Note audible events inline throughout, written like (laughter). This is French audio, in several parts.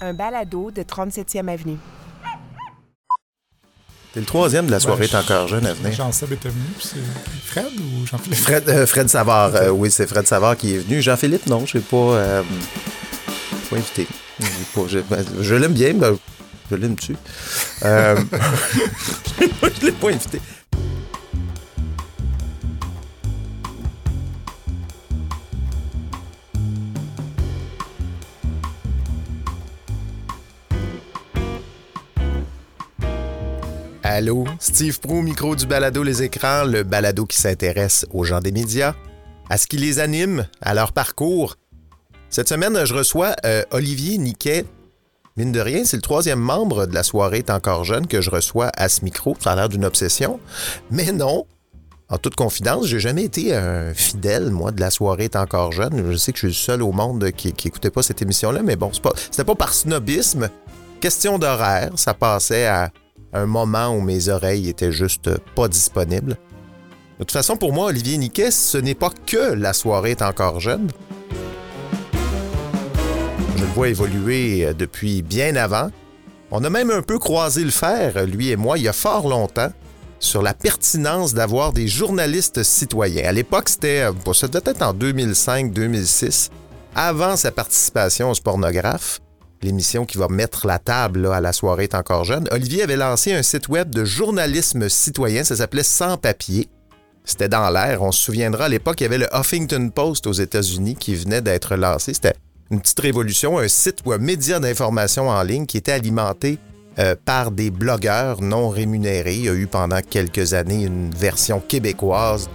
un balado de 37e Avenue. C'est le troisième de la soirée, est encore jeune à venir. Jean-Seb était venu, puis c'est Fred ou Jean-Philippe? Fred, euh, Fred Savard, euh, oui, c'est Fred Savard qui est venu. Jean-Philippe, non, je n'ai pas, euh, pas invité. Pas- je ben, je l'aime bien, mais je l'aime dessus. Euh, (laughs) je ne l'ai pas invité. Allô, Steve Prou, micro du balado Les Écrans, le balado qui s'intéresse aux gens des médias, à ce qui les anime, à leur parcours. Cette semaine, je reçois euh, Olivier Niquet. Mine de rien, c'est le troisième membre de la soirée encore jeune que je reçois à ce micro. Ça a l'air d'une obsession. Mais non, en toute confidence, j'ai jamais été un fidèle, moi, de la soirée encore jeune. Je sais que je suis le seul au monde qui n'écoutait pas cette émission-là, mais bon, c'est pas- c'était pas par snobisme. Question d'horaire, ça passait à un moment où mes oreilles étaient juste pas disponibles. De toute façon, pour moi, Olivier Niquet, ce n'est pas que la soirée est encore jeune. Je le vois évoluer euh, depuis bien avant. On a même un peu croisé le fer, lui et moi, il y a fort longtemps, sur la pertinence d'avoir des journalistes citoyens. À l'époque, c'était, euh, ça devait être en 2005-2006, avant sa participation au Spornographe l'émission qui va mettre la table à la soirée est encore jeune, Olivier avait lancé un site web de journalisme citoyen, ça s'appelait Sans papier. C'était dans l'air, on se souviendra, à l'époque, il y avait le Huffington Post aux États-Unis qui venait d'être lancé. C'était une petite révolution, un site ou un média d'information en ligne qui était alimenté euh, par des blogueurs non rémunérés. Il y a eu pendant quelques années une version québécoise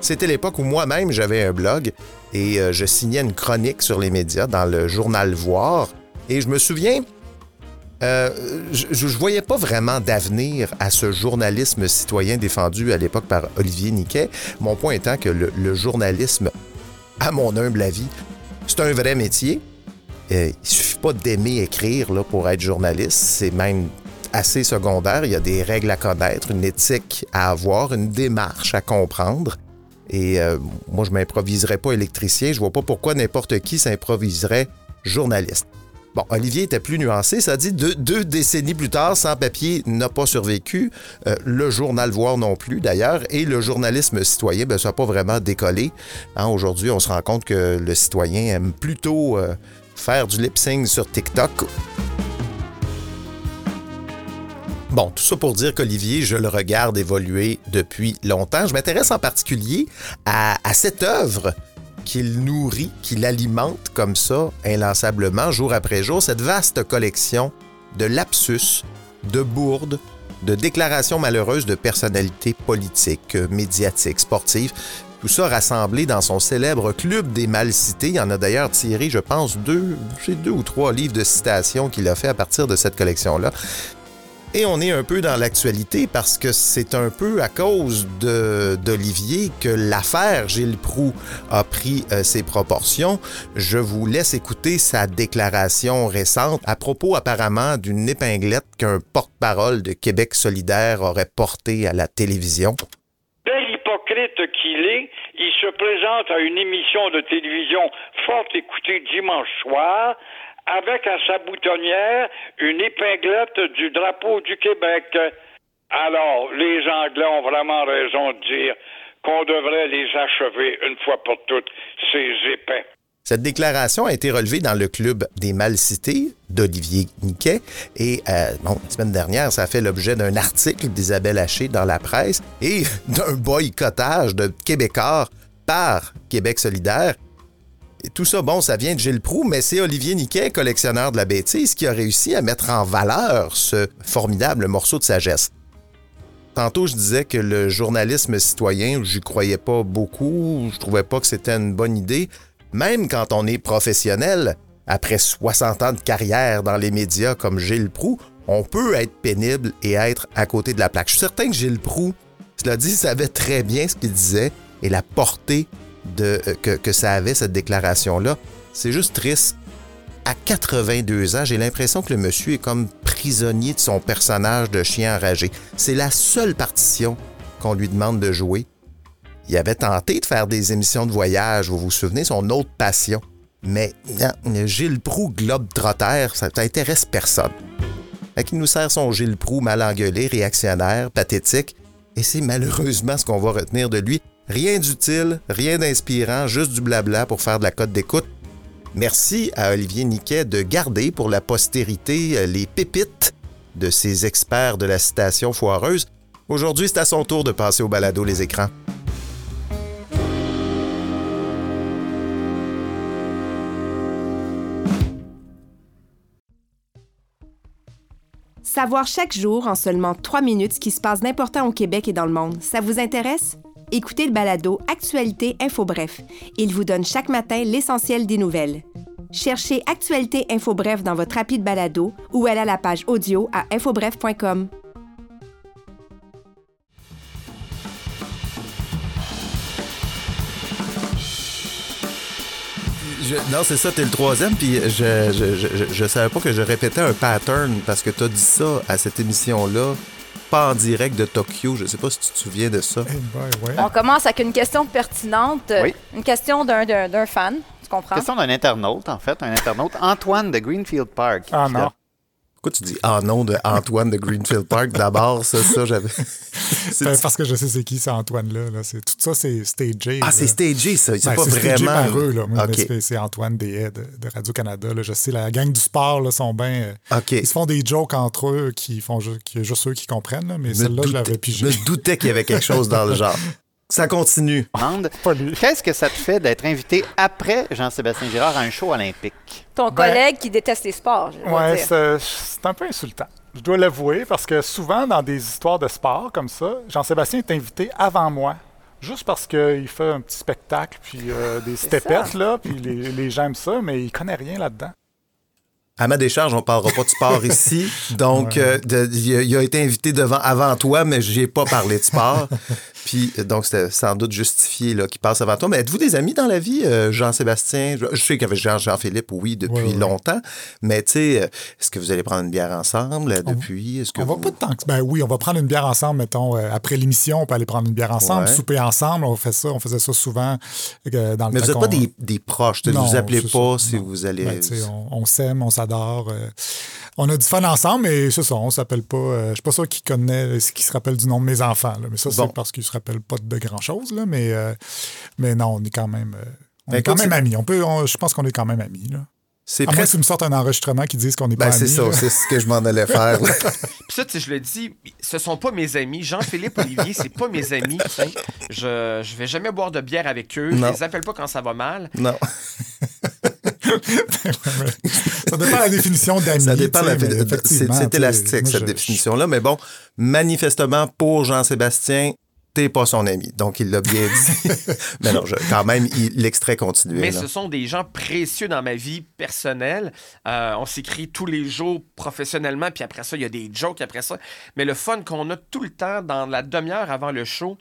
c'était l'époque où moi-même j'avais un blog et euh, je signais une chronique sur les médias dans le journal Voir. Et je me souviens, euh, je, je voyais pas vraiment d'avenir à ce journalisme citoyen défendu à l'époque par Olivier Niquet. Mon point étant que le, le journalisme, à mon humble avis, c'est un vrai métier. Euh, il suffit pas d'aimer écrire là, pour être journaliste. C'est même assez secondaire. Il y a des règles à connaître, une éthique à avoir, une démarche à comprendre. Et euh, moi, je m'improviserais pas électricien. Je vois pas pourquoi n'importe qui s'improviserait journaliste. Bon, Olivier était plus nuancé. Ça dit deux, deux décennies plus tard, sans papier n'a pas survécu. Euh, le journal Voir non plus, d'ailleurs. Et le journalisme citoyen, ben, ça n'a pas vraiment décollé. Hein, Aujourd'hui, on se rend compte que le citoyen aime plutôt euh, faire du lip-sync sur TikTok Bon, tout ça pour dire qu'Olivier, je le regarde évoluer depuis longtemps. Je m'intéresse en particulier à, cette œuvre qu'il nourrit, qu'il alimente comme ça, inlassablement, jour après jour, cette vaste collection de lapsus, de bourdes, de déclarations malheureuses de personnalités politiques, euh, médiatiques, sportives. Tout ça rassemblé dans son célèbre Club des mal cités. Il en a d'ailleurs tiré, je pense, deux, deux ou trois livres de citations qu'il a fait à partir de cette collection-là. Et on est un peu dans l'actualité parce que c'est un peu à cause d'Olivier que l'affaire Gilles Proux a pris euh, ses proportions. Je vous laisse écouter sa déclaration récente à propos apparemment d'une épinglette qu'un porte-parole de Québec solidaire aurait portée à la télévision. bel hypocrite qu'il est, il se présente à une émission de télévision fort écoutée dimanche soir avec à sa boutonnière une épinglette du drapeau du Québec. Alors, les Anglais ont vraiment raison de dire qu'on devrait les achever une fois pour toutes, ces épais. Cette déclaration a été relevée dans le club des mal cités d'Olivier Niquet. Et euh, bon, la semaine dernière, ça a fait l'objet d'un article d'Isabelle Haché dans la presse et (laughs) d'un boycottage de Québécois par Québec solidaire. Tout ça, bon, ça vient de Gilles Proux, mais c'est Olivier Niquet, collectionneur de la bêtise, qui a réussi à mettre en valeur ce formidable morceau de sagesse. Tantôt, je disais que le journalisme citoyen, j'y croyais pas beaucoup, je trouvais pas que c'était une bonne idée. Même quand on est professionnel, après 60 ans de carrière dans les médias comme Gilles Proux, on peut être pénible et être à côté de la plaque. Je suis certain que Gilles Proux, cela dit, savait très bien ce qu'il disait et la portée euh, que, ça avait, cette déclaration-là. C'est juste triste. À 82 ans, j'ai l'impression que le monsieur est comme prisonnier de son personnage de chien enragé. C'est la seule partition qu'on lui demande de jouer. Il avait tenté de faire des émissions de voyage, vous vous souvenez, son autre passion. Mais non, Gilles Proux globe trotter, ça t'intéresse personne. Qu'il nous sert son Gilles Proux mal engueulé, réactionnaire, pathétique, et c'est malheureusement ce qu'on va retenir de lui. Rien d'utile, rien d'inspirant, juste du blabla pour faire de la cote d'écoute. Merci à Olivier Niquet de garder pour la postérité les pépites de ces experts de la citation foireuse. Aujourd'hui, c'est à son tour de passer au balado les écrans. Savoir chaque jour, en seulement trois minutes, ce qui se passe d'important au Québec et dans le monde, ça vous intéresse? Écoutez le balado Actualité Info Bref. Il vous donne chaque matin l'essentiel des nouvelles. Cherchez Actualité Info Bref dans votre rapide balado ou allez à la page audio à infobref.com. non, c'est ça, t'es le troisième, puis je, je, je, savais pas que je répétais un pattern parce que t'as dit ça à cette émission-là, pas en direct de Tokyo. Je sais pas si tu te souviens de ça. Eh On commence avec une question pertinente, une question d'un fan. Tu comprends? Question d'un internaute, en fait, un internaute, Antoine de Greenfield Park. Ah non. Pourquoi tu dis ah non de Antoine de Greenfield Park d'abord ça ça j'avais (laughs) ben, parce que je sais c'est qui c'est Antoine là, tout ça c'est stagé ah c'est stagé ça. C'est ben, pas vraiment par eux, là. c'est Antoine des de, de Radio Canada là. je sais la gang du sport là, sont bien euh, ils se font des jokes entre eux qui font qui, juste eux qui comprennent là, mais celle-là je l'avais pigé je me doutais qu'il y avait quelque chose dans le (laughs) genre ça continue. (laughs) Qu'est-ce que ça te fait d'être invité après Jean-Sébastien Girard à un show olympique? Ton ben, collègue qui déteste les sports, je Oui, c'est un peu insultant. Je dois l'avouer parce que souvent dans des histoires de sport comme ça, Jean-Sébastien est invité avant moi. Juste parce qu'il fait un petit spectacle, puis euh, des stepettes, là, puis les, les gens aiment ça, mais il connaît rien là-dedans. À ma décharge, on parlera pas de sport (laughs) ici. Donc, euh, il, a, été invité devant, avant toi, mais j'ai pas parlé de sport. (laughs) Puis, donc, c'était sans doute justifié qu'il passe avant toi. Mais êtes-vous des amis dans la vie, euh, Jean-Sébastien? Je sais qu'il y avait Jean-Philippe, oui, depuis longtemps. Mais, tu sais, euh, est-ce que vous allez prendre une bière ensemble depuis? Est-ce que on va pas de temps Ben oui, on va prendre une bière ensemble, mettons, après l'émission, on peut aller prendre une bière ensemble, souper ensemble. On fait ça, on faisait ça souvent dans le Mais vous n'êtes pas des, des, proches, ne vous appelez pas si vous allez... Ben, on, on s'aime, on s'adore euh, on a du fun ensemble, mais c'est ça, on s'appelle pas. Euh, je suis pas sûr qu'il connaît, qui se rappelle du nom de mes enfants. mais ça, c'est parce qu'il se rappelle pas de grand-chose. Mais, euh, mais non, on est quand même. on est quand même amis. On peut, je pense qu'on est quand même amis. Là. C'est à presque... moins me sorte un enregistrement qui dise qu'on est ben, pas amis. C'est ça, c'est ce que je m'en allais faire. (laughs) Puis ça, je le dis, ce sont pas mes amis. Jean-Philippe Olivier, c'est pas mes amis. Je, je vais jamais boire de bière avec eux. Je les appelle pas quand ça va mal. Non. (laughs) ça dépend de la définition d'amis. Ça dépend C'est élastique, cette définition-là. Mais bon, manifestement, pour Jean-Sébastien, t'es pas son ami. Donc, il l'a bien dit. (laughs) mais non, quand même, l'extrait continue. Mais ce sont des gens précieux dans ma vie personnelle. Euh, on s'écrit tous les jours professionnellement, puis après ça, il y a des jokes après ça. Mais le fun qu'on a tout le temps dans la demi-heure avant le show,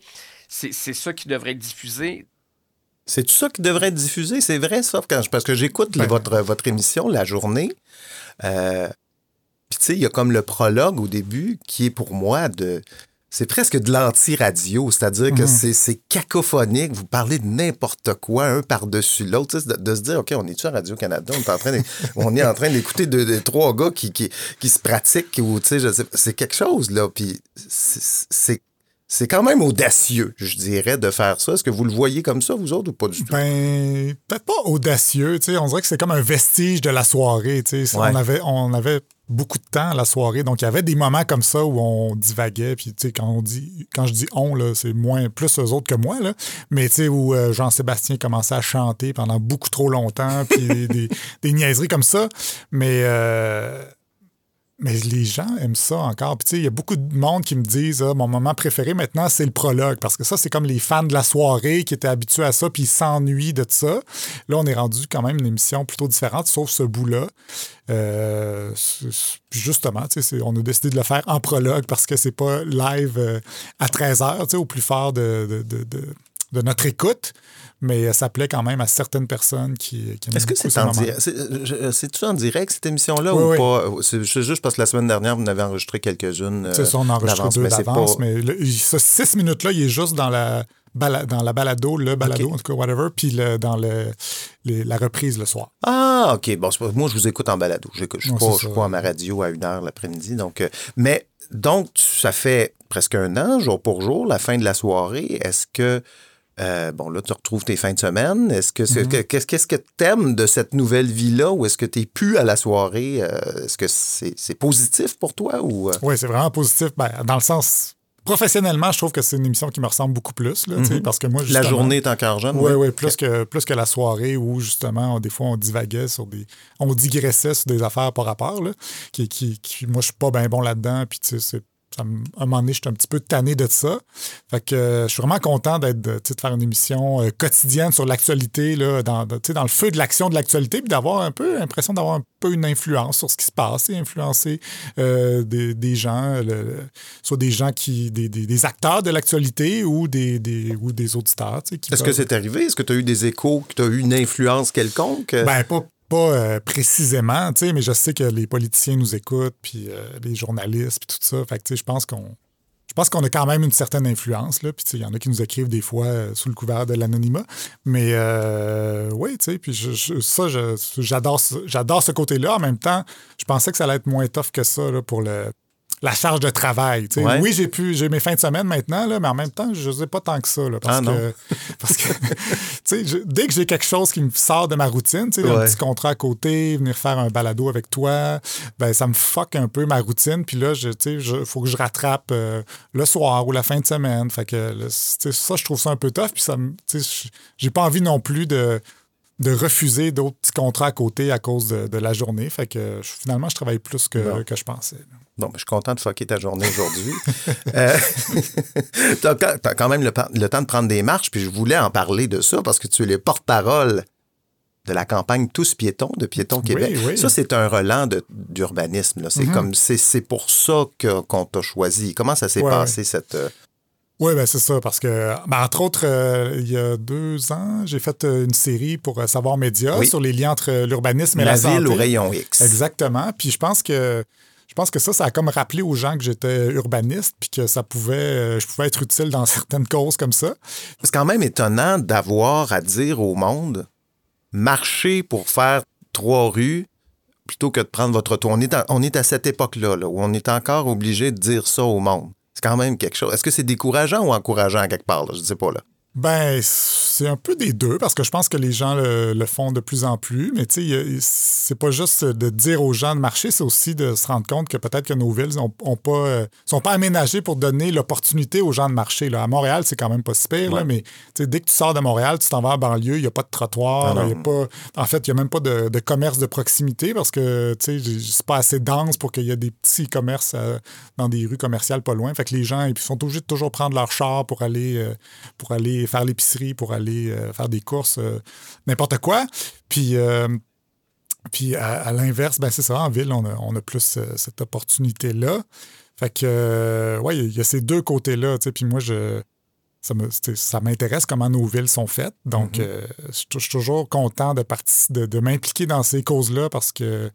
c'est ça qui devrait être diffusé c'est tout ça qui devrait être diffusé, c'est vrai ça, parce que j'écoute votre, votre émission la journée. Euh, puis tu sais, il y a comme le prologue au début qui est pour moi de... C'est presque de l'anti-radio, c'est-à-dire que mhm. c'est cacophonique, vous parlez de n'importe quoi, un par-dessus l'autre, de, se dire, OK, on est-tu à Radio-Canada? On est en train (laughs) on est en train d'écouter de, trois gars qui, qui, qui se pratiquent, ou tu sais, c'est quelque chose, là, puis c'est c'est quand même audacieux, je dirais, de faire ça. Est-ce que vous le voyez comme ça, vous autres, ou pas du tout? Ben, peut-être pas audacieux. sais. On dirait que c'est comme un vestige de la soirée. On, avait, on avait beaucoup de temps la soirée. Donc, il y avait des moments comme ça où on divaguait. Puis, tu sais, quand, on dit, quand je dis on, c'est moins plus eux autres que moi. Là. Mais, tu sais, où euh, Jean-Sébastien commençait à chanter pendant beaucoup trop longtemps. Puis, (laughs) des, des, niaiseries comme ça. Mais. Euh, mais les gens aiment ça encore. Puis, tu sais, il y a beaucoup de monde qui me disent ah, mon moment préféré maintenant, c'est le prologue. Parce que ça, c'est comme les fans de la soirée qui étaient habitués à ça, puis ils s'ennuient de ça. Là, on est rendu quand même une émission plutôt différente, sauf ce bout-là. Euh, justement, on a décidé de le faire en prologue parce que c'est pas live euh, à 13h, au plus fort de notre écoute, mais ça plaît quand même à certaines personnes qui, qui Est-ce que c'est en direct? C'est-tu en direct, cette émission-là, ou pas? C'est juste parce que la semaine dernière, vous en avez enregistré quelques-unes. C'est ça, on a enregistré deux d'avance, mais, ce six minutes-là, il est juste dans la dans la balado, le balado, en tout cas, whatever, puis le, dans le, la reprise le soir. Ah, OK. Bon, moi, je vous écoute en balado. Je ne suis, pas à ma radio à une heure l'après-midi. Donc, euh, mais donc, ça fait presque un an, jour pour jour, la fin de la soirée. Est-ce que. Euh, bon, là, tu retrouves tes fins de semaine. Est-ce que mm-hmm. qu'est-ce que tu aimes de cette nouvelle vie-là ou est-ce que tu n'es plus à la soirée? Euh, est-ce que c'est positif pour toi ou. Oui, c'est vraiment positif. Ben, dans le sens professionnellement, je trouve que c'est une émission qui me ressemble beaucoup plus. Là, mhm. parce que moi, la journée est encore jeune. Oui, oui, plus, que, plus que la soirée où justement, des fois, on divaguait sur des. On digressait sur des affaires par rapport. Là, qui, qui, moi, je suis pas bien bon là-dedans. Puis, tu sais, c'est à un moment donné, j'étais un petit peu tanné de ça. Fait que euh, je suis vraiment content d'être, de, faire une émission euh, quotidienne sur l'actualité, là, dans, dans le feu de l'action de l'actualité, puis d'avoir un peu l'impression d'avoir un peu une influence sur ce qui se passe et influencer euh, des, gens, soit des gens qui, des, acteurs de l'actualité ou des, ou des auditeurs. Est-ce que c'est arrivé? Est-ce que tu as eu des échos, que tu as eu une influence quelconque? Ben, pas, pas euh, précisément, mais je sais que les politiciens nous écoutent, puis euh, les journalistes, puis tout ça. Fait que je pense qu'on je pense qu'on a quand même une certaine influence. Là, puis il y en a qui nous écrivent des fois euh, sous le couvert de l'anonymat. Mais oui, tu sais, puis ça, j'adore j'adore ce côté-là. En même temps, je pensais que ça allait être moins tough que ça là, pour le la charge de travail. Oui, j'ai pu j'ai mes fins de semaine maintenant, là, mais en même temps, je ne sais pas tant que ça. parce, ah, que, (laughs) parce que (laughs) dès que j'ai quelque chose qui me sort de ma routine, un petit contrat à côté, venir faire un balado avec toi, ben, ça me fuck un peu ma routine. Puis là, il faut que je rattrape euh, le soir ou la fin de semaine. Fait que ça, je trouve ça un peu tough. Puis ça j'ai pas envie non plus de de refuser d'autres petits contrats à côté à cause de, la journée. Fait que finalement, je travaille plus que, que je pensais. Bon, je suis content de fucker ta journée aujourd'hui. (laughs) euh, (laughs) tu as, quand même le, temps de prendre des marches, puis je voulais en parler de ça parce que tu es le porte-parole de la campagne Tous piétons de Piétons Québec. Ça, c'est un relent d'urbanisme. C'est mm-hmm. comme c'est pour ça qu'on t'a choisi. Comment ça s'est passé, cette. Euh, oui, ben c'est ça, parce que, ben, entre autres, euh, il y a deux ans, j'ai fait une série pour Savoir Média sur les liens entre l'urbanisme et la, la ville au rayon X. Exactement. Puis je pense que pense que ça, ça a comme rappelé aux gens que j'étais urbaniste puis que ça pouvait, euh, je pouvais être utile dans (laughs) certaines causes comme ça. C'est quand même étonnant d'avoir à dire au monde marcher pour faire trois rues plutôt que de prendre votre tour. On est à, cette époque-là là, où on est encore obligé de dire ça au monde. C'est quand même quelque chose. Est-ce que c'est décourageant ou encourageant quelque part? Je ne sais pas. là. Ben, c'est un peu des deux parce que je pense que les gens le, font de plus en plus. Mais tu sais, c'est pas juste de dire aux gens de marcher, c'est aussi de se rendre compte que peut-être que nos villes ont, pas, euh, sont pas aménagées pour donner l'opportunité aux gens de marcher. Là. À Montréal, c'est quand même pas si pire, mais dès que tu sors de Montréal, tu t'en vas en banlieue, il n'y a pas de trottoir, ah pas, en fait, il n'y a même pas de, commerce de proximité parce que tu sais, c'est pas assez dense pour qu'il y ait des petits commerces euh, dans des rues commerciales pas loin. Fait que les gens ils sont obligés de toujours prendre leur char pour aller, euh, pour aller faire l'épicerie, pour aller euh, faire des courses, euh, n'importe quoi. Puis, euh, puis à, l'inverse, ben c'est ça, en ville, on a, plus cette opportunité-là. Fait que, ouais, il y, a ces deux côtés-là, Puis moi, je, ça m'intéresse comment nos villes sont faites. Donc, mm-hmm. je, suis toujours content de, de, de m'impliquer dans ces causes-là parce que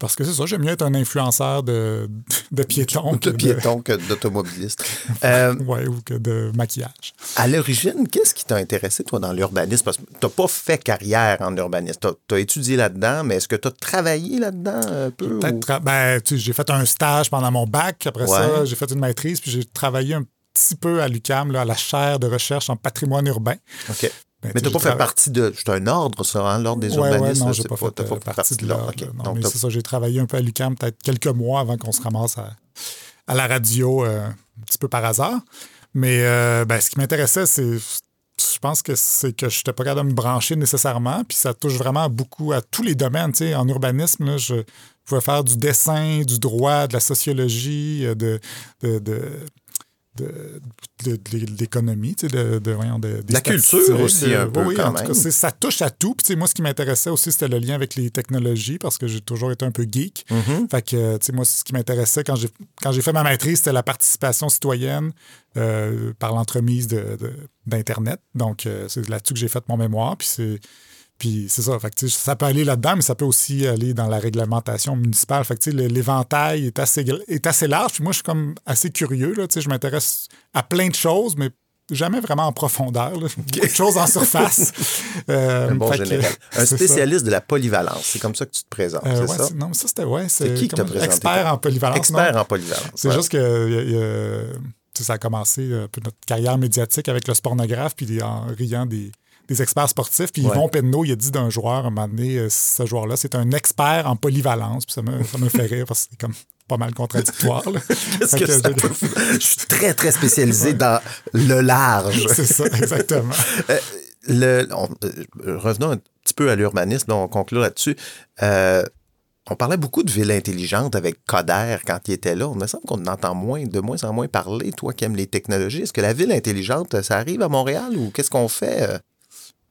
parce que c'est ça, j'aime mieux être un influenceur de, (laughs) de piétons. De piétons que d'automobilistes. (laughs) Euh, oui, ou que de maquillage. À l'origine, qu'est-ce qui t'a intéressé, toi, dans l'urbanisme? Parce que tu n'as pas fait carrière en urbanisme. Tu as, étudié là-dedans, mais est-ce que tu as travaillé là-dedans un peu? Peut-être. Ben, j'ai fait un stage pendant mon bac. Après ça, j'ai fait une maîtrise, puis j'ai travaillé un petit peu à l'UCAM, à la chaire de recherche en patrimoine urbain. OK. Ben, mais tu n'as pas fait partie de. C'est un ordre, ça, hein, l'ordre des urbanistes. Ouais, non, je pas, fait, pas, fait partie de l'ordre. mais c'est ça, j'ai travaillé un peu à l'UQAM peut-être quelques mois avant qu'on se ramasse à, la radio euh, un petit peu par hasard. Mais euh, ben, ce qui m'intéressait, c'est. Je pense que c'est que je n'étais pas capable de me brancher nécessairement, puis ça touche vraiment beaucoup à tous les domaines. en urbanisme, là, je pouvais faire du dessin, du droit, de la sociologie, euh, de, de de, de, l'économie, de, de, voyons, de, La culture aussi, un peu, oui, quand en tout cas, ça touche à tout. Puis, moi, ce qui m'intéressait aussi, c'était le lien avec les technologies, parce que j'ai toujours été un peu geek. Mm-hmm. Fait que, tu sais, moi, ce qui m'intéressait quand j'ai, quand j'ai fait ma maîtrise, c'était la participation citoyenne euh, par l'entremise de, d'Internet. Donc, euh, c'est là-dessus que j'ai fait mon mémoire. Puis, c'est puis c'est ça. Fait que, ça peut aller là-dedans, mais ça peut aussi aller dans la réglementation municipale. Fait que, l'éventail est assez, est assez large. Puis moi, je suis comme assez curieux. Là, je m'intéresse à plein de choses, mais jamais vraiment en profondeur. Là. De choses en surface. (laughs) Euh, un bon général. Que, (laughs) un spécialiste ça. de la polyvalence. C'est comme ça que tu te présentes, euh, c'est ouais, ça? Non, mais ça, c'était... Ouais, c'est qui t'a présenté? Expert en polyvalence. Expert non? en polyvalence. C'est ouais. juste que... Y a, ça a commencé un peu notre carrière médiatique avec le spornographe, puis en riant des, des experts sportifs. Puis Ouais. Yvon Penneau, il a dit d'un joueur, à un moment donné, euh, ce joueur-là, c'est un expert en polyvalence. Puis ça me, ça me fait rire parce que c'est comme pas mal contradictoire. là. (laughs) Qu'est-ce Fait que ça je- peut faire? Je suis très, très spécialisé dans le large. (laughs) C'est ça, exactement. Euh, le- on- euh, revenons un petit peu à l'urbanisme, on conclut là-dessus. Euh, on parlait beaucoup de ville intelligente avec Coder quand il était là. Il me semble qu'on en entend moins, de moins en moins parler, toi qui aimes les technologies. Est-ce que la ville intelligente, ça arrive à Montréal ou qu'est-ce qu'on fait?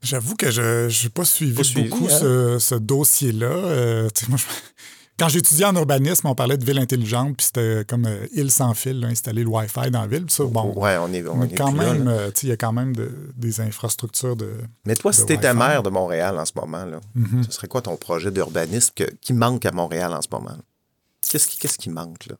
J'avoue que je n'ai pas suivi Pas suivi, beaucoup hein? ce, ce dossier-là. Euh, moi, je- (laughs) Quand j'étudiais en urbanisme, on parlait de ville intelligente, puis c'était comme euh, île sans fil, là, installer le Wi-Fi dans la ville. Ça, bon, Ouais, on est, on mais est quand même, euh, il y a quand même de- des infrastructures de. Mais toi, si tu étais maire de Montréal en ce moment, là, Mhm. ce serait quoi ton projet d'urbanisme qui manque à Montréal en ce moment? Qu'est-ce qui, manque, là?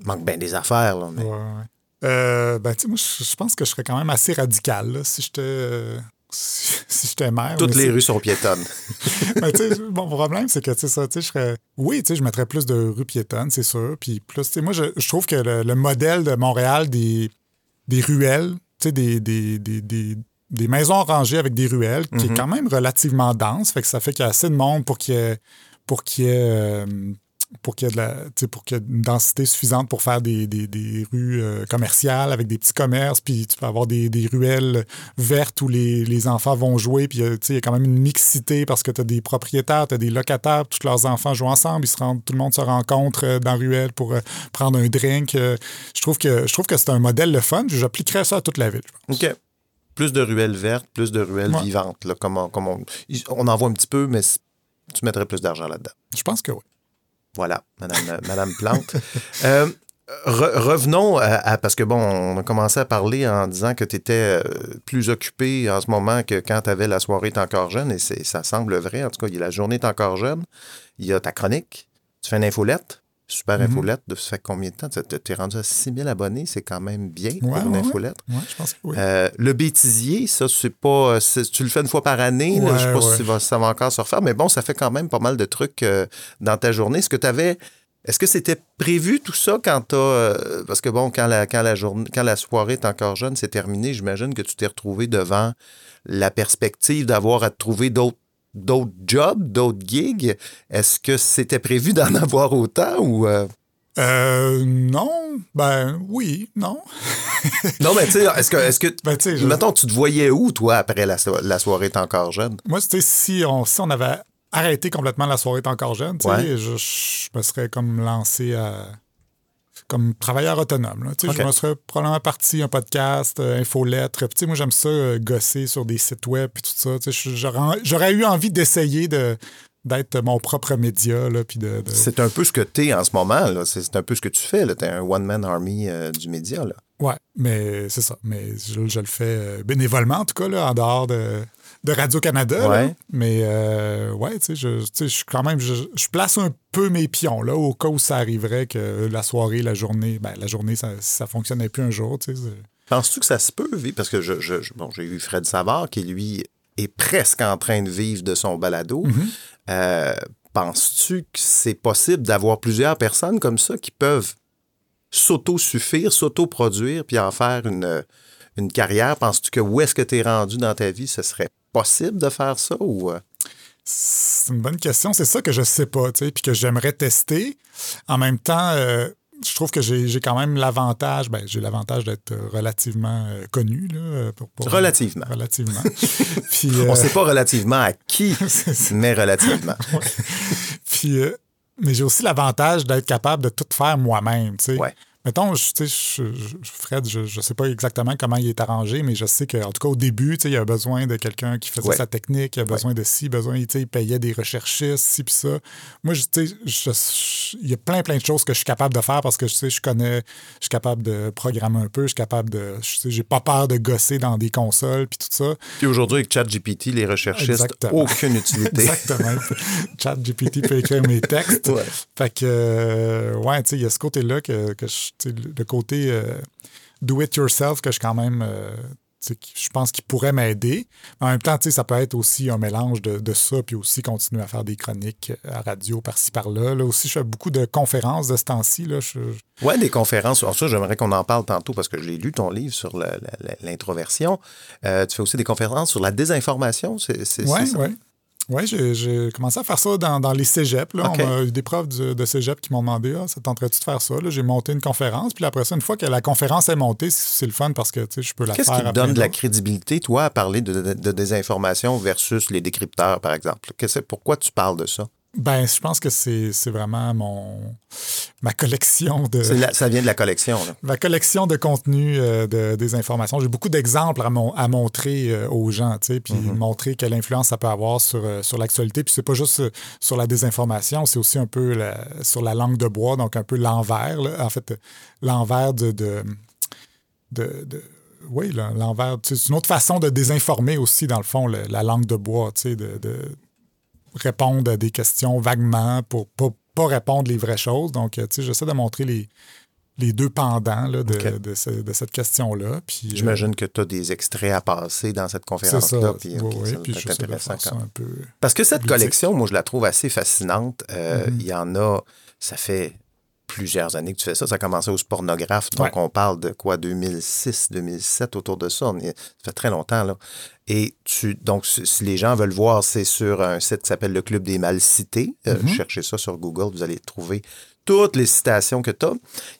Il manque bien des affaires, là. Mais... Ouais, ouais. Euh, ben, moi, je je pense que je serais quand même assez radical là, si j'étais. euh, (laughs) si, j'étais maire. Toutes les rues sont piétonnes. (laughs) Mais tu sais, mon problème, c'est que, tu sais, ça, je serais. Oui, tu sais, je mettrais plus de rues piétonnes, c'est sûr. Puis plus, moi, je, je trouve que le, le modèle de Montréal des, des ruelles, tu sais, des, des, des, maisons rangées avec des ruelles, qui est quand même relativement dense, fait que ça fait qu'il y a assez de monde pour qu'il y ait, pour qu'il y ait, euh, pour qu'il y ait de la, pour qu'il y ait une densité suffisante pour faire des, des, des rues euh, commerciales avec des petits commerces, puis tu peux avoir des, des ruelles vertes où les, les enfants vont jouer, puis euh, il y a quand même une mixité parce que tu as des propriétaires, tu as des locataires, tous leurs enfants jouent ensemble, ils se rendent, tout le monde se rencontre euh, dans la ruelle pour euh, prendre un drink. euh, je trouve que je trouve que c'est un modèle le fun, j'appliquerais ça à toute la ville. OK. Plus de ruelles vertes, plus de ruelles Ouais. vivantes. Là, comme on, comme on, on en voit un petit peu, mais tu mettrais plus d'argent là-dedans. Je pense que oui. Voilà, Madame, euh, Plante. (laughs) Euh, re- revenons à, Parce que, bon, on a commencé à parler en disant que tu étais plus occupé en ce moment que quand tu avais la soirée T'es encore jeune, et ça semble vrai. En tout cas, il la journée T'es encore jeune, il y a ta chronique, tu fais une infolette, super infolette. De, ça fait combien de temps? Tu es rendu à 6000 abonnés, c'est quand même bien Ouais, pour une ouais, ouais. je pense que oui. Euh, le bêtisier, ça, c'est pas. c'est- tu le fais une fois par année. là, je sais pas si va- ça va encore se refaire, mais bon, ça fait quand même pas mal de trucs euh, dans ta journée. Est-ce que tu avais. Est-ce que c'était prévu tout ça quand tu parce que bon, quand la, quand la journée, quand la soirée est encore jeune, c'est terminé, j'imagine que tu t'es retrouvé devant la perspective d'avoir à te trouver d'autres d'autres jobs, d'autres gigs. Est-ce que c'était prévu d'en (laughs) avoir autant ou. euh? Euh, non, ben oui, non. (laughs) Non, mais tu sais, est-ce que. Est-ce que Ben, je- Mettons, tu te voyais où, toi, après la, so- la soirée T'es encore jeune? Moi, sais, si on, si on avait arrêté complètement la soirée T'es encore jeune, tu sais, Ouais. je, je me serais comme lancé à comme travailleur autonome. Je me serais probablement parti un podcast, euh, infolettre. Puis, moi, j'aime ça, euh, gosser sur des sites web et tout ça. J'aurais eu envie d'essayer de d'être mon propre média. Là, puis de, de- C'est un peu ce que tu es en ce moment. là. C'est c'est un peu ce que tu fais. Tu es un one-man army euh, du média. Là. Ouais, mais c'est ça. Mais je, je le fais euh, bénévolement, en tout cas, là, en dehors de, de Radio-Canada. Ouais. Mais euh, ouais, tu sais, je, tu sais, je suis quand même. Je, je place un peu mes pions, là, au cas où ça arriverait que la soirée, la journée, ben, la journée, ça, ça fonctionnait plus un jour, tu sais. Penses-tu que ça se peut vivre? Parce que je, bon, j'ai vu Fred Savard qui, lui, est presque en train de vivre de son balado. Euh, Penses-tu que c'est possible d'avoir plusieurs personnes comme ça qui peuvent s'auto-suffire, s'auto-produire, puis en faire une, une carrière? Penses-tu que où est-ce que tu es rendu dans ta vie, ce serait possible de faire ça? Ou, euh, C'est une bonne question. C'est ça que je sais pas, tu sais, puis que j'aimerais tester. En même temps, euh, je trouve que j'ai quand même l'avantage, ben, j'ai l'avantage d'être relativement euh, connu, là. Pour, pour- Relativement. Relativement. (laughs) puis, On euh, sait pas relativement à qui, (laughs) mais relativement. (laughs) Puis, mais j'ai aussi l'avantage d'être capable de tout faire moi-même, tu sais. Ouais. Mettons, je, je- Fred, je ne sais pas exactement comment il est arrangé, mais je sais qu'en tout cas, au début, il y a besoin de quelqu'un qui faisait Ouais. sa technique, il y a besoin de ci, besoin, il payait des recherchistes, ci, puis ça. Moi, il y a plein, plein de choses que je suis capable de faire parce que, je sais, je connais, je suis capable de programmer un peu, je suis capable de, je sais, j'ai pas peur de gosser dans des consoles, puis tout ça. Puis aujourd'hui, avec ChatGPT, les recherchistes, Exactement. aucune utilité. (laughs) Exactement. Chat GPT peut écrire mes textes. Ouais. Fait que, euh, ouais, tu sais, il y a ce côté-là que, que je- le le côté euh, do it yourself que je quand même, euh, je pense qu'il pourrait m'aider. En même temps, tu sais, ça peut être aussi un mélange de, de ça, puis aussi continuer à faire des chroniques à radio par-ci par-là. Là aussi, je fais beaucoup de conférences de ce temps-ci. Je- Ouais, des conférences. Alors ça, j'aimerais qu'on en parle tantôt parce que je l'ai lu, ton livre sur l'introversion. Euh, tu fais aussi des conférences sur la désinformation, c'est Ouais, ça? ouais. Oui, j'ai commencé à faire ça dans, dans les cégeps. Là. On a eu des profs de cégep qui m'ont demandé Ah, ça te tenterait-tu de faire ça J'ai monté une conférence. Puis après ça, une fois que la conférence est montée, c'est le fun parce que tu sais, je peux la Qu'est-ce faire. qui te donne de la crédibilité, toi, à parler de, de- de désinformation versus les décrypteurs, par exemple? Qu'est-ce- pourquoi tu parles de ça? Ben, je pense que c'est vraiment mon ma collection de la- ça vient de la collection. là. ma collection de contenu euh, de, des informations. J'ai beaucoup d'exemples à, mon- à montrer euh, aux gens, tu sais, puis Mm-hmm. montrer quelle influence ça peut avoir sur, euh, sur l'actualité. Puis c'est pas juste sur la désinformation, c'est aussi un peu la- sur la langue de bois, donc un peu l'envers, en fait, l'envers de, de, de- de- oui, l'envers. C'est une autre façon de désinformer aussi, dans le fond, le- la langue de bois, tu sais, de, de répondre à des questions vaguement pour pas, pas répondre les vraies choses. Donc, euh, tu sais, j'essaie de montrer les, les deux pendants là, de, de ce- de cette question-là. Puis, euh, J'imagine que tu as des extraits à passer dans cette conférence-là. Puis, Oui, oui, puis je intéressant quand même. un peu. Parce que cette collection, moi, je la trouve assez fascinante. Euh, Mhm. Il y en a, ça fait plusieurs années que tu fais ça. Ça a commencé au pornographe. Donc, Ouais. on parle de quoi, 2006, 2007, autour de ça. On est- ça fait très longtemps, là. Et tu, donc, si les gens veulent voir, c'est sur un site qui s'appelle le Club des Mal Cités. Euh, Mhm. Cherchez ça sur Google, vous allez trouver toutes les citations que tu as.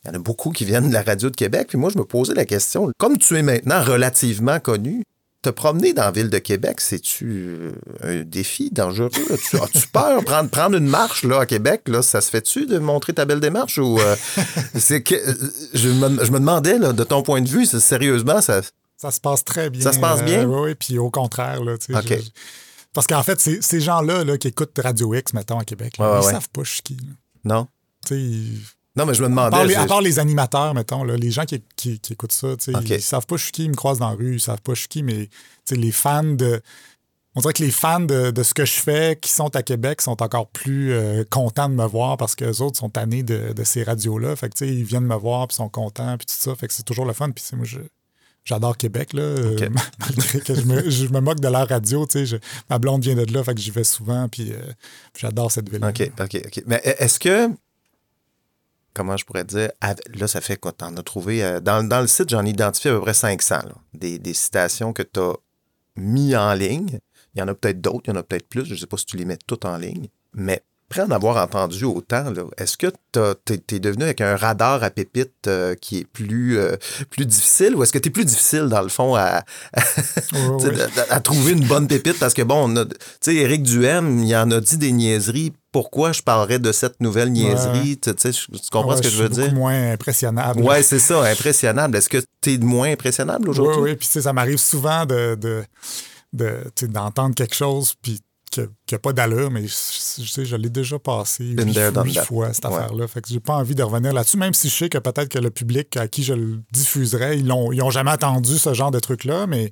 Il y en a beaucoup qui viennent de la radio de Québec. Puis moi, je me posais la question, comme tu es maintenant relativement connu, te promener dans la ville de Québec, c'est-tu euh, un défi dangereux? As-tu, (laughs) peur? Prendre, prendre une marche là, à Québec, là, ça se fait-tu de montrer ta belle démarche? Ou, euh, (laughs) c'est que, je, me, je me demandais, là, de ton point de vue, sérieusement, ça, Ça se passe très bien. Ça se passe bien? oui, puis au contraire. Là, tu sais, OK. je- parce qu'en fait, ces gens-là là, qui écoutent Radio X, mettons, à Québec, là, ils ouais. savent pas je suis qui. là. non? Tu sais, ils- Non, mais je me À demandais. part, les, je- à part les animateurs, mettons, là, les gens qui, qui- qui écoutent ça, tu sais, OK. ils savent pas je suis qui, ils me croisent dans la rue, ils savent pas je suis qui, mais les fans de. On dirait que les fans de, de ce que je fais, qui sont à Québec, sont encore plus euh, contents de me voir parce que les autres sont tannés de, de ces radios-là. Fait que, tu sais, ils viennent me voir, puis sont contents, puis tout ça. Fait que c'est toujours le fun. Puis, moi, je- j'adore Québec, là. euh, (laughs) malgré que je me, je me moque de leur radio, tu sais. je- Ma blonde vient de là, fait que j'y vais souvent, puis euh, j'adore cette ville. OK, OK, OK. Mais e- est-ce que. Comment je pourrais dire? Là, ça fait quoi? T'en as trouvé. euh, dans, dans le site, j'en ai identifié à peu près 500, là, des, des citations que tu as mis en ligne. Il y en a peut-être d'autres, il y en a peut-être plus. Je ne sais pas si tu les mets toutes en ligne. Mais après en avoir entendu autant, est-ce que tu es, devenu avec un radar à pépites euh, qui est plus, euh, plus difficile ou est-ce que tu es plus difficile, dans le fond, (laughs) à, trouver une bonne pépite? Parce que bon, tu sais, Éric Duhem, il en a dit des niaiseries. Pourquoi je parlerais de cette nouvelle niaiserie? Tu comprends Ouais, ce que je veux dire? moins impressionnable. Ouais, c'est ça, impressionnable. Est-ce que tu es moins impressionnable Oui, aujourd'hui? oui. Puis, tu sais, ça m'arrive souvent de, de, d'entendre quelque chose, puis qui n'a pas d'allure, mais je, sais, je l'ai déjà passé that. fois, cette Ouais. affaire-là. Fait que j'ai pas envie de revenir là-dessus, même si je sais que peut-être que le public à qui je le diffuserais, ils n'ont ils ont jamais entendu ce genre de truc-là, mais,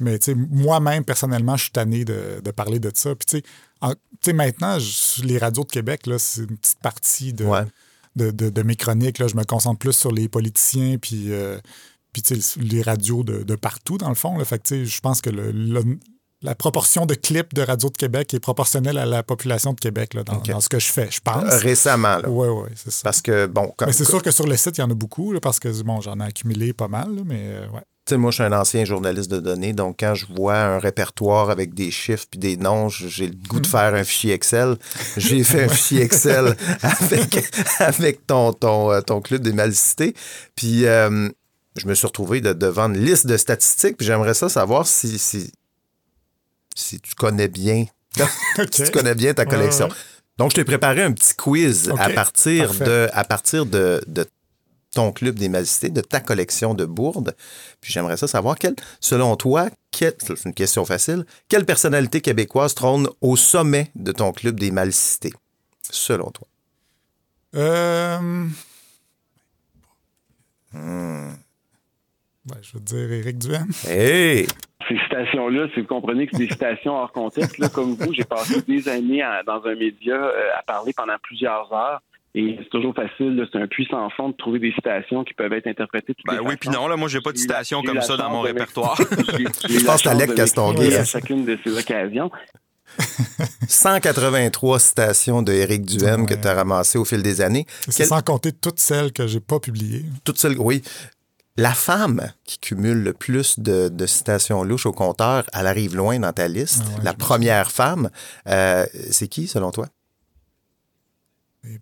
mais moi-même, personnellement, je suis tanné de, de parler de ça. Puis, tu sais, maintenant, je- les radios de Québec, là, c'est une petite partie de, Ouais. de, de- mes chroniques. Là, je me concentre plus sur les politiciens, puis, euh, puis les radios de, de partout, dans le fond. Là. Fait que, tu sais, je pense que le- le- la proportion de clips de Radio de Québec est proportionnelle à la population de Québec là, dans, ce que je fais, je pense. Récemment, là. Oui, oui, c'est ça. Parce que, bon, comme, Mais c'est sûr que sur le site, il y en a beaucoup, là, parce que bon, j'en ai accumulé pas mal, là, mais euh, ouais. Tu sais, moi, je suis un ancien journaliste de données, donc quand je vois un répertoire avec des chiffres puis des noms, j'ai le goût Hmm. de faire un fichier Excel. J'ai fait un (laughs) fichier Excel avec, avec ton, ton, euh, ton club des malicités. Puis euh, je me suis retrouvé de- devant une liste de statistiques, puis j'aimerais ça savoir si, si, si tu connais bien, OK. (laughs) (laughs) si tu connais bien ta collection. Ouais, ouais. Donc, je t'ai préparé un petit quiz à partir parfait. de, à partir de, de ton club des malicités, de ta collection de bourdes. Puis j'aimerais ça savoir, quelle, selon toi, c'est une question facile, quelle personnalité québécoise trône au sommet de ton club des malicités, selon toi? Euh... Hmm. Ben, je veux dire Éric Duhem. Hey! Ces citations-là, si vous comprenez que c'est des citations hors contexte, là, comme vous, j'ai passé des années dans un média euh, à parler pendant plusieurs heures. Et c'est toujours facile, c'est un puissant fond de trouver des citations qui peuvent être interprétées. De ben oui, puis non, là, moi, j'ai pas de citations comme ça dans mon répertoire. (laughs) Je pense à Alec Castonguay. À chacune de ces occasions. 183 citations de Éric Duhem que tu as ramassées au fil des années. C'est sans compter toutes celles que j'ai pas publiées. Toutes celles, oui. La femme qui cumule le plus de, citations louches au compteur, elle arrive loin dans ta liste. Ah la première femme, euh, c'est qui selon toi? C'est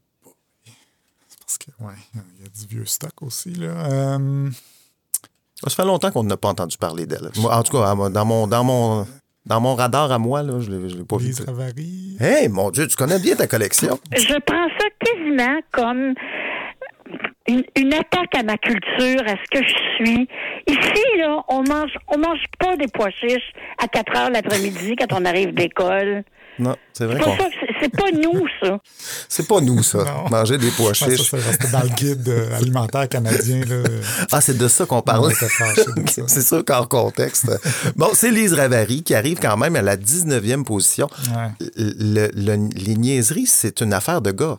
parce que, ouais, il y a du vieux stock aussi. Là. Euh, Ça fait longtemps qu'on n'a pas entendu parler d'elle. En tout cas, dans mon, dans mon, dans mon radar à moi, là, je ne l'ai pas Lise vu. Hey, mon Dieu, tu connais bien ta collection. Je prends ça quasiment comme une, attaque à ma culture, à ce que je suis. Ici, là, on mange, on mange pas des pois chiches à 4 heures l'après-midi quand on arrive d'école. Non, c'est vrai. C'est pas nous, ça. C'est pas nous, ça. (laughs) Manger des pois (laughs) chiches. ça, dans le guide euh, alimentaire canadien. Là. Ah, c'est de ça qu'on parle. (laughs) c'est sûr qu'en contexte. Bon, c'est Lise Ravary qui arrive quand même à la 19e position. Le, les niaiseries, c'est une affaire de gars.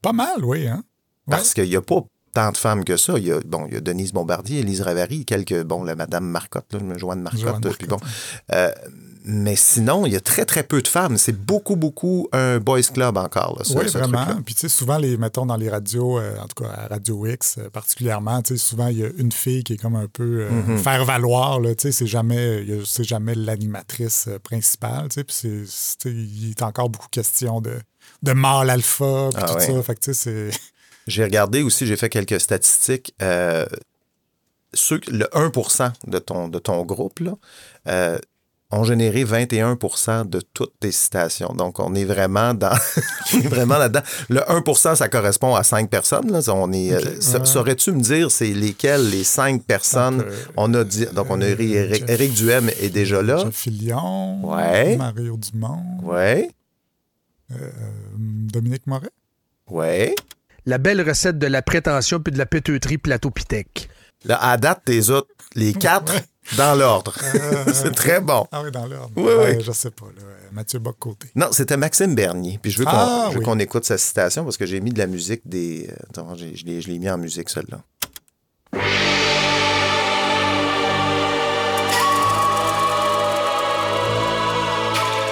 Pas mal, oui. Hein? Parce qu'il n'y a pas tant de femmes que ça. Il y a, bon, il y a Denise Bombardier, Elise Ravary, quelques, bon, la Madame Marcotte, là, Joanne Marcotte, Marcotte puis bon. Euh, mais sinon, il y a très, très peu de femmes. C'est beaucoup, beaucoup un boys club encore. Là, oui, vraiment. Puis, tu sais, souvent, les, mettons, dans les radios, euh, en tout cas à Radio X euh, particulièrement, tu sais, souvent, il y a une fille qui est comme un peu mm-hmm. faire valoir. Tu sais, c'est jamais, c'est jamais l'animatrice principale. Tu sais, puis c'est, il est encore beaucoup question de, de mâle alpha, puis ah tout ça. Fait que, tu sais, c'est. J'ai regardé aussi, j'ai fait quelques statistiques. Euh, ceux, le 1 de ton, de ton groupe là, euh, ont généré 21% de toutes tes citations. Donc, on est vraiment dans (laughs) vraiment là-dedans. Le 1% ça correspond à 5 personnes. Là. On est, euh, Saurais-tu me dire c'est lesquelles les 5 personnes on a dit. Donc, on a Eric, Eric Duhem est déjà là. Jeff Fillion. Ouais. Mario Dumont. Ouais. Dominique Moret. Ouais la belle recette de la prétention puis de la péteuterie plateau pitec. Là, à date, tes autres, les quatre, dans l'ordre. Euh, (laughs) c'est très bon. Ah oui, dans l'ordre. Oui, oui. Je sais pas, là. Mathieu Bock-Côté. Non, c'était Maxime Bernier. Puis je veux qu'on ah, écoute sa citation parce que j'ai mis de la musique des. Attends, je l'ai mis en musique, celle-là.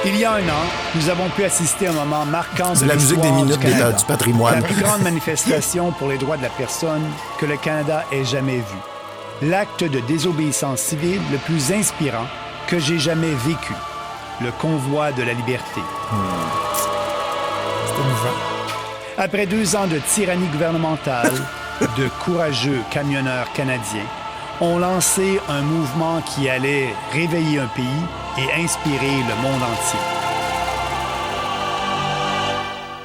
Il y a un an, nous avons pu assister à un moment marquant de la musique des minutes du, du patrimoine. La plus grande manifestation pour les droits de la personne que le Canada ait jamais vue. L'acte de désobéissance civile le plus inspirant que j'ai jamais vécu. Le convoi de la liberté. Hmm. Après deux ans de tyrannie gouvernementale, de courageux camionneurs canadiens ont lancé un mouvement qui allait réveiller un pays et inspirer le monde entier.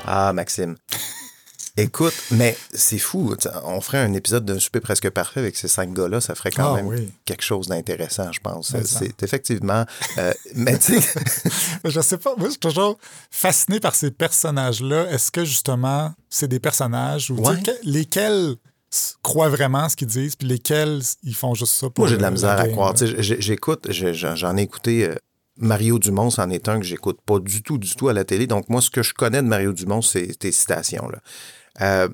Ah, Maxime. (laughs) Écoute, mais c'est fou. On ferait un épisode d'un souper presque parfait avec ces cinq gars-là. Ça ferait quand ah, même quelque chose d'intéressant, je pense. C'est effectivement. Euh, (laughs) mais tu sais. (laughs) je sais pas. Moi, je suis toujours fasciné par ces personnages-là. Est-ce que justement, c'est des personnages ou lesquels croient vraiment ce qu'ils disent, puis lesquels ils font juste ça pour. Moi, j'ai de la misère à croire. J'écoute, j'en ai écouté. Euh, Mario Dumont, c'en est un que j'écoute pas du tout, du tout à la télé. Donc, moi, ce que je connais de Mario Dumont, c'est tes citations. Là. Euh,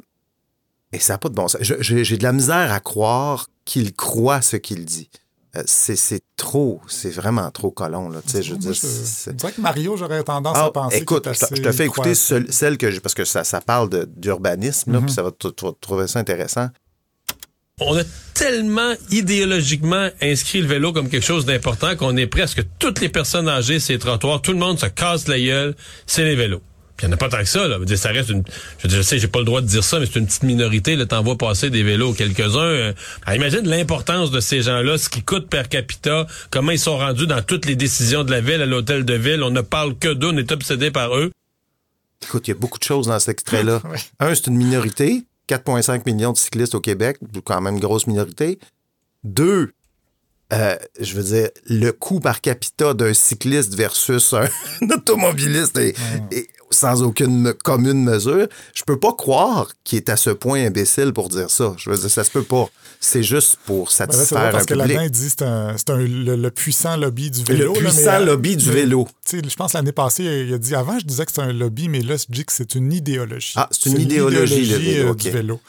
et ça n'a pas de bon sens. J'ai de la misère à croire qu'il croit ce qu'il dit. Euh, c'est trop, c'est vraiment trop colon. Là, je veux dire, c'est vrai que Mario, j'aurais tendance à ah, penser. Écoute, je te fais écouter celle que j'ai, parce que ça, ça parle d'urbanisme, mm puis ça va trouver ça intéressant. On a tellement idéologiquement inscrit le vélo comme quelque chose d'important qu'on est presque toutes les personnes âgées, ces trottoirs, tout le monde se casse la gueule, c'est les vélos. Puis il n'y en a pas tant que ça, là. Ça reste une. Je, sais, j'ai pas le droit de dire ça, mais c'est une petite minorité. Là, t'en vois passer des vélos, quelques-uns. Euh, imagine l'importance de ces gens-là, ce qui coûte per capita, comment ils sont rendus dans toutes les décisions de la ville, à l'hôtel de ville. On ne parle que d'eux, on est obsédé par eux. Écoute, il y a beaucoup de choses dans cet extrait-là. (laughs) Un, c'est une minorité. 4,5 millions de cyclistes au Québec, quand même une grosse minorité. Deux, euh, je veux dire, le coût par capita d'un cycliste versus un, (laughs) automobiliste est, est sans aucune commune mesure. Je peux pas croire qu'il est à ce point imbécile pour dire ça. Je veux dire, ça se peut pas. C'est juste pour Ben là, c'est vrai, satisfaire parce un que public. là-dedans, il dit que c'est le, le puissant lobby du vélo. Le là, puissant mais, lobby du mais, vélo. Je pense l'année passée, il a dit avant, je disais que c'est un lobby, mais là, je dis que c'est une idéologie. Ah, c'est une idéologie, le vélo, euh, ok. du vélo.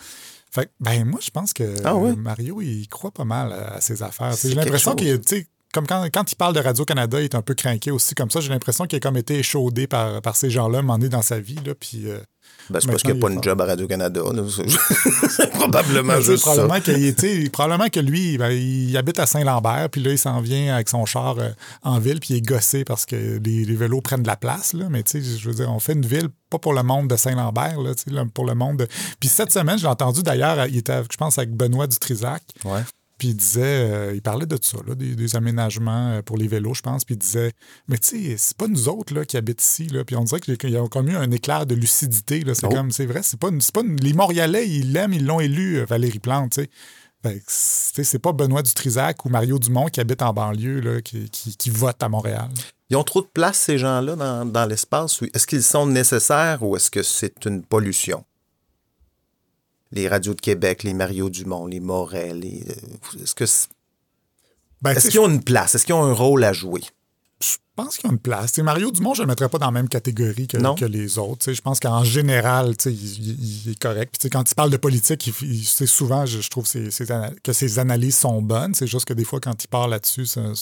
Fait ben, moi, je pense que Ah Mario, il croit pas mal à, ses affaires. J'ai l'impression qu'il est, tu comme quand, quand il parle de Radio-Canada, il est un peu craqué aussi comme ça. J'ai l'impression qu'il a comme été échaudé par, par ces gens-là, moment donné dans sa vie. Là, puis, euh, Ben, c'est parce qu'il n'y a pas est une job à Radio-Canada. (laughs) probablement juste ça. probablement qu'il- tu sais, probablement que lui, ben, il habite à Saint-Lambert, puis là, il s'en vient avec son char euh, en ville, puis il est gossé parce que les, les vélos prennent de la place. Là. Mais tu sais, je veux dire, on fait une ville pas pour le monde de Saint-Lambert, là, tu sais, là, pour le monde de... Puis cette semaine, j'ai entendu d'ailleurs, il était, je pense, avec Benoît Dutrisac. Ouais. Puis il disait, euh, il parlait de ça, là, des, des aménagements euh, pour les vélos, je pense. Puis il disait, mais tu sais, c'est pas nous autres là, qui habitent ici. Là. Puis on dirait qu'il y a comme eu un éclair de lucidité. là. C'est Oh. comme, c'est vrai, c'est pas, pas les Montréalais, ils l'aiment, ils l'ont élu, euh, Valérie Plante. tu sais. C'est tu sais, c'est pas Benoît Dutrisac ou Mario Dumont qui habitent en banlieue, là, qui, qui, à Montréal. Ils ont trop de place, ces gens-là, dans, dans l'espace? Est-ce qu'ils sont nécessaires ou est-ce que c'est une pollution? Les radios de Québec, les Mario Dumont, les Moret, les... euh, Est-ce que Ben, est-ce qu'ils ont une place? Est-ce qu'ils ont un rôle à jouer? Je pense qu'il y a une place. Tu sais, Mario Dumont, je ne le mettrais pas dans la même catégorie que, que les autres. Je pense qu'en général, il, il- il est correct. Puis, quand il parle de politique, il, c'est souvent, je, je trouve ses- que ses analyses sont bonnes. C'est juste que des fois, quand il parle là-dessus, c'est un-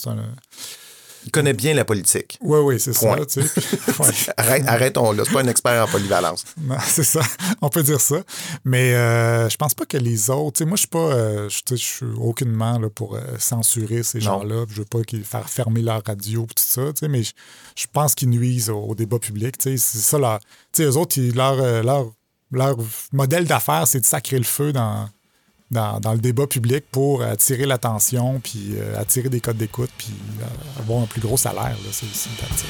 connaît bien la politique. Oui, oui, c'est ça. Tu sais. (laughs) Ouais. Arrête- Arrêtons là. C'est pas un expert en polyvalence. Non, (laughs) c'est ça. On peut dire ça. Mais euh, je pense pas que les autres. tu sais, moi, je suis pas. euh, je suis aucunement là, pour euh, censurer ces gens-là. Je veux pas qu'ils faire fermer leur radio et tout ça. tu sais, Mais je, je pense qu'ils nuisent au, au débat public. tu sais, C'est ça leur. Tu sais, eux autres, ils- leur, euh, leur, leur modèle d'affaires, c'est de sacrer le feu dans. Dans, le débat public pour attirer l'attention, puis euh, attirer des codes d'écoute, puis euh, avoir un plus gros salaire. c'est une tactique.